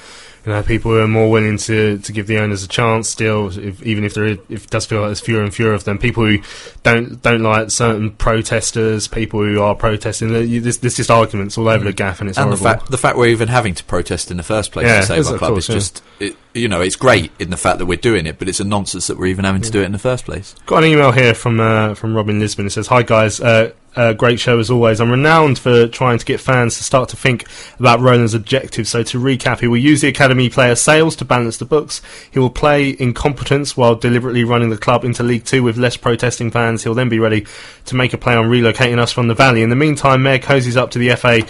you know people who are more willing to, to give the owners a chance still, if, even if there is, if it does feel like there's fewer and fewer of them. People who don't don't like certain protesters, people who are protesting. There's, there's just arguments all over the mm. gaff, and it's and the fact the fact we're even having to protest in the first place Yeah, to save our club course, is yeah. just it, you know, it's great in the fact that we're doing it, but it's a nonsense that we're even having to do it in the first place. Got an email here from uh, from Robin Lisbon. It says, "Hi guys, uh, uh, great show as always. I'm renowned for trying to get fans to start to think about Roland's objectives. So to recap, he will use the academy player sales to balance the books. He will play incompetence while deliberately running the club into League Two with less protesting fans. He'll then be ready to make a play on relocating us from the Valley. In the meantime, Meire cozies up to the FA."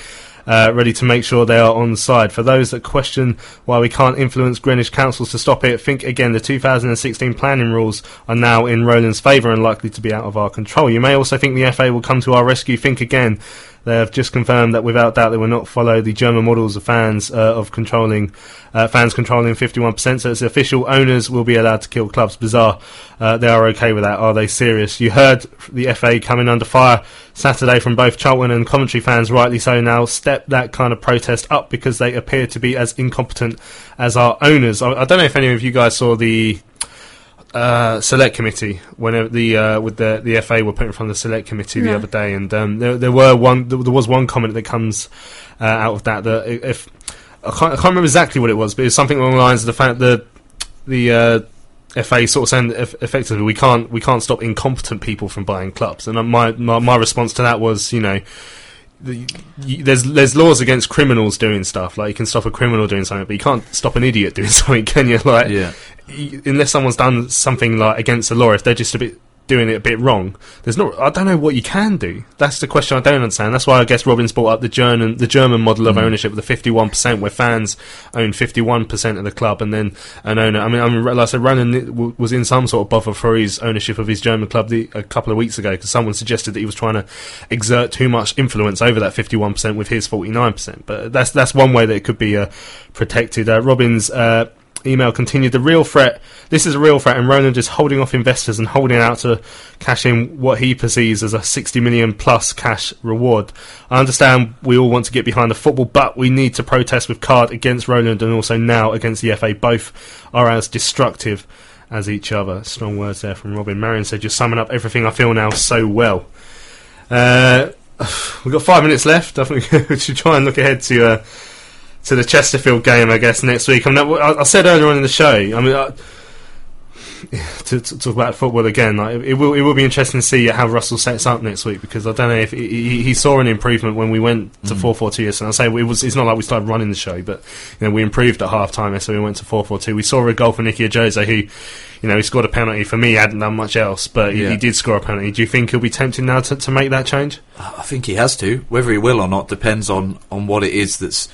Uh, ready to make sure they are on side. For those that question why we can't influence Greenwich councils to stop it, think again the 2016 planning rules are now in Roland's favour and likely to be out of our control. You may also think the FA will come to our rescue. Think again. They have just confirmed that without doubt they will not follow the German models of fans uh, of controlling uh, fans controlling 51%. So it's official. Owners will be allowed to kill clubs. Bizarre. Uh, they are okay with that. Are they serious? You heard the FA coming under fire Saturday from both Charlton and Coventry fans, rightly so. Now step that kind of protest up because they appear to be as incompetent as our owners. I, I don't know if any of you guys saw the uh, select committee whenever the uh, with the the FA were put in front of the select committee the No. other day, and um, there there were one there was one comment that comes uh, out of that that if I can't, I can't remember exactly what it was, but it's something along the lines of the fact that the uh, FA sort of saying effectively we can't we can't stop incompetent people from buying clubs, and my my, my response to that was you know. The, there's there's laws against criminals doing stuff like you can stop a criminal doing something, but you can't stop an idiot <laughs> doing something, can you? Like, Yeah. unless someone's done something like against the law, if they're just a bit doing it a bit wrong, there's not. I don't know what you can do. That's the question I don't understand. That's why I guess Robin's brought up the German the German model of Mm. ownership with the 51 percent, where fans own 51 percent of the club, and then an owner. I mean, I mean, like I said, Ronan was in some sort of buffer for his ownership of his German club the, a couple of weeks ago because someone suggested that he was trying to exert too much influence over that 51 percent with his 49 percent. But that's that's one way that it could be uh, protected. Uh, Robin's. Uh, email continued the real threat this is a real threat and Roland is holding off investors and holding out to cash in what he perceives as a 60 million plus cash reward. I understand we all want to get behind the football but we need to protest with card against Roland and also now against the FA both are as destructive as each other. Strong words there from Robin. Marion said you're summing up everything I feel now so well. Uh, <sighs> we've got five minutes left. I think <laughs> we should try and look ahead to uh, to the Chesterfield game, I guess, next week. I, mean, I, I said earlier on in the show, I mean, I, <sighs> to, to talk about football again, like, it, will it will be interesting to see how Russell sets up next week because I don't know if he, he, he saw an improvement when we went to Mm. four four two yesterday. I say it was it's not like we started running the show, but you know we improved at half time, so we went to four four two. We saw a goal for Nicky Ajose who, you know, he scored a penalty for me. He hadn't done much else, but he, Yeah. he did score a penalty. Do you think he'll be tempted now to, to make that change? I think he has to. Whether he will or not depends on, on what it is that's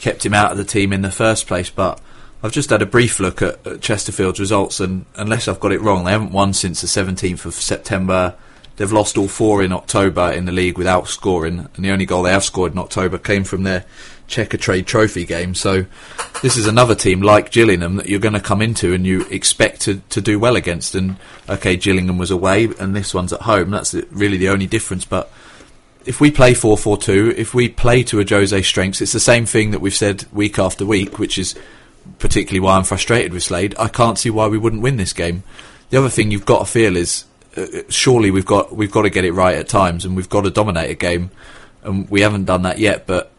kept him out of the team in the first place. But I've just had a brief look at, at Chesterfield's results, and unless I've got it wrong, they haven't won since the 17th of September. They've lost all four in October in the league without scoring, and the only goal they have scored in October came from their Checkatrade Trophy game. So this is another team like Gillingham that you're going to come into and you expect to, to do well against. And okay, Gillingham was away, and this one's at home. That's really the only difference. But if we play 4-4-2, if we play to Ajose strengths, it's the same thing that we've said week after week, which is particularly why I'm frustrated with Slade. I can't see why we wouldn't win this game. The other thing you've got to feel is uh, surely we've got we've got to get it right at times, and we've got to dominate a game, and we haven't done that yet. But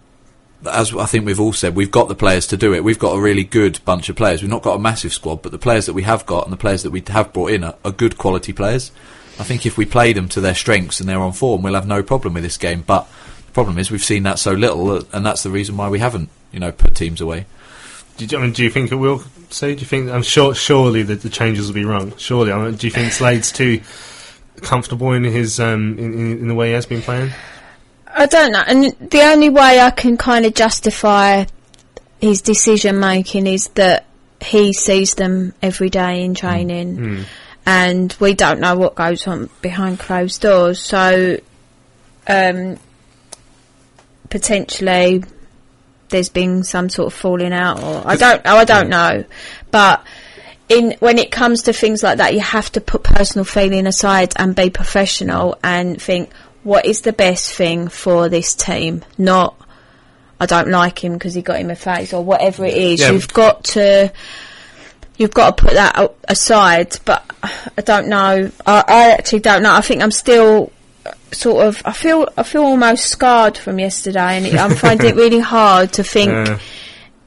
as I think we've all said, we've got the players to do it. We've got a really good bunch of players. We've not got a massive squad, but the players that we have got and the players that we have brought in are, are good quality players. I think if we play them to their strengths and they're on form, we'll have no problem with this game. But the problem is we've seen that so little, and that's the reason why we haven't, you know, put teams away. Do you, I mean, do you think it will? Say, do you think? I'm sure. Surely that the changes will be wrong. Surely. I mean, do you think Slade's too comfortable in his um, in, in, in the way he has been playing? I don't know. And the only way I can kind of justify his decision making is that he sees them every day in training, Mm. And we don't know what goes on behind closed doors. So, um, potentially, there's been some sort of falling out, or I don't. Oh, I don't know, but. In when it comes to things like that, you have to put personal feeling aside and be professional and think what is the best thing for this team. Not I don't like him because he got him a face or whatever it is. Yeah. You've got to you've got to put that aside. But I don't know. I, I actually don't know. I think I'm still uh, sort of. I feel I feel almost scarred from yesterday, and it, I'm finding it <laughs> really hard to think Yeah.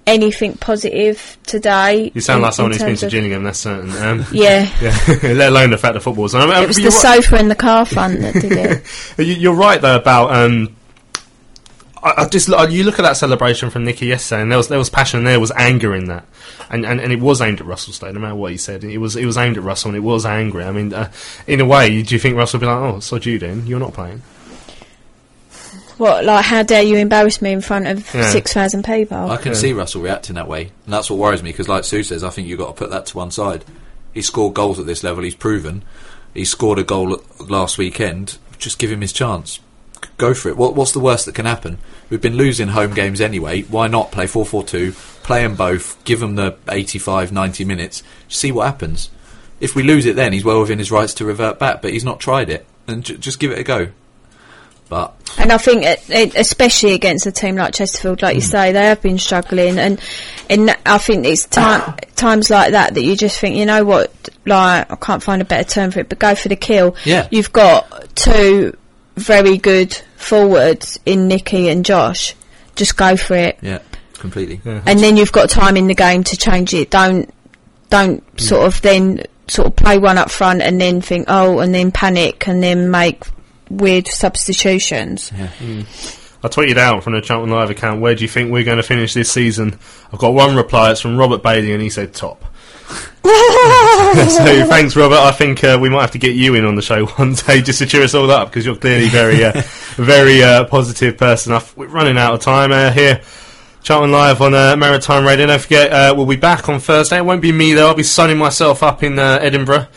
anything positive today. You sound in- like someone who's been to Gillingham, that's certain. Um, <laughs> Yeah. <laughs> yeah. Let alone the fact that football's on. It was the sofa in the car front that did it. You- You're right though about. Um, I, I just look- you look at that celebration from Nicky yesterday, and there was there was passion, there was anger in that, and, and and it was aimed at Russell Stone. No matter what he said, it was it was aimed at Russell, and it was angry. I mean, uh, in a way, do you think Russell would be like, "Oh, so you then? You're not playing." What, like, how dare you embarrass me in front of Yeah. 6,000 people? I can see Russell reacting that way, and that's what worries me because, like Sue says, I think you've got to put that to one side. He scored goals at this level. He's proven. He scored a goal last weekend. Just give him his chance. Go for it. What, what's the worst that can happen? We've been losing home games anyway. Why not play 4-4-2, play them both, give them the 85, 90 minutes, see what happens. If we lose it then, he's well within his rights to revert back, but he's not tried it. And j- just give it a go. But And I think, it, it, especially against a team like Chesterfield, like you hmm. say, they have been struggling, and and I think it's time, <coughs> times like that that you just think, you know what, like I can't find a better term for it, but go for the kill. Yeah. You've got two very good forwards in Nicky and Josh. Just go for it, yeah, completely. and then you've got time in the game to change it. Don't don't mm. sort of then sort of play one up front and then think, oh, and then panic and then make weird substitutions. Mm. I tweeted out from the Charlton Live account, where do you think we're going to finish this season? I've got one reply, it's from Robert Bailey, and he said top. <laughs> so <laughs> thanks, Robert. I think uh, we might have to get you in on the show <laughs> one day just to cheer us all up because you're clearly very, uh, very uh, positive person. I've, we're running out of time uh, here. Charlton Live on uh, Maritime Radio. Don't forget, uh, we'll be back on Thursday. It won't be me though. I'll be sunning myself up in uh, Edinburgh.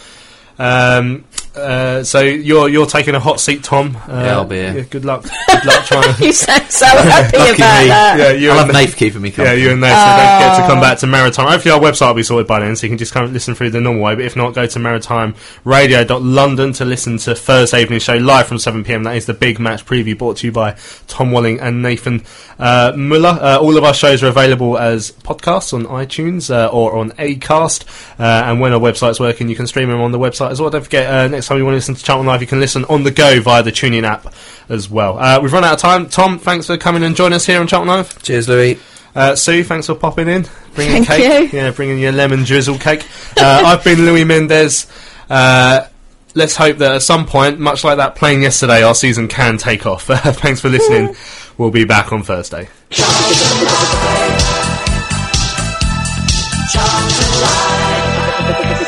Um, uh, so you're you're taking a hot seat, Tom. Uh, Yeah, I'll be here. good luck. Good luck trying. <laughs> to... you sound so happy about me. that. Yeah, you I'll and have Nath keeping me Yeah, company. you and Nate. So don't forget to come back to Maritime. Hopefully our website will be sorted by then, so you can just come and listen through the normal way. But if not, go to maritimeradio.london to listen to Thursday evening show live from 7pm. That is the big match preview brought to you by Tom Walling and Nathan uh, Muller. Uh, all of our shows are available as podcasts on iTunes uh, or on Acast. Uh, and when our website's working, you can stream them on the website as well. Don't forget, uh, next time you want to listen to Charlton Live, you can listen on the go via the TuneIn app as well. Uh, we've run out of time. Tom, thanks for coming and joining us here on Charlton Live. Cheers, Louis. Uh, Sue, thanks for popping in, bringing Thank cake. you. Yeah, bringing your lemon drizzle cake. Uh, <laughs> I've been Louis Mendez. Uh, let's hope that at some point, much like that plane yesterday, our season can take off. <laughs> thanks for listening. <laughs> We'll be back on Thursday.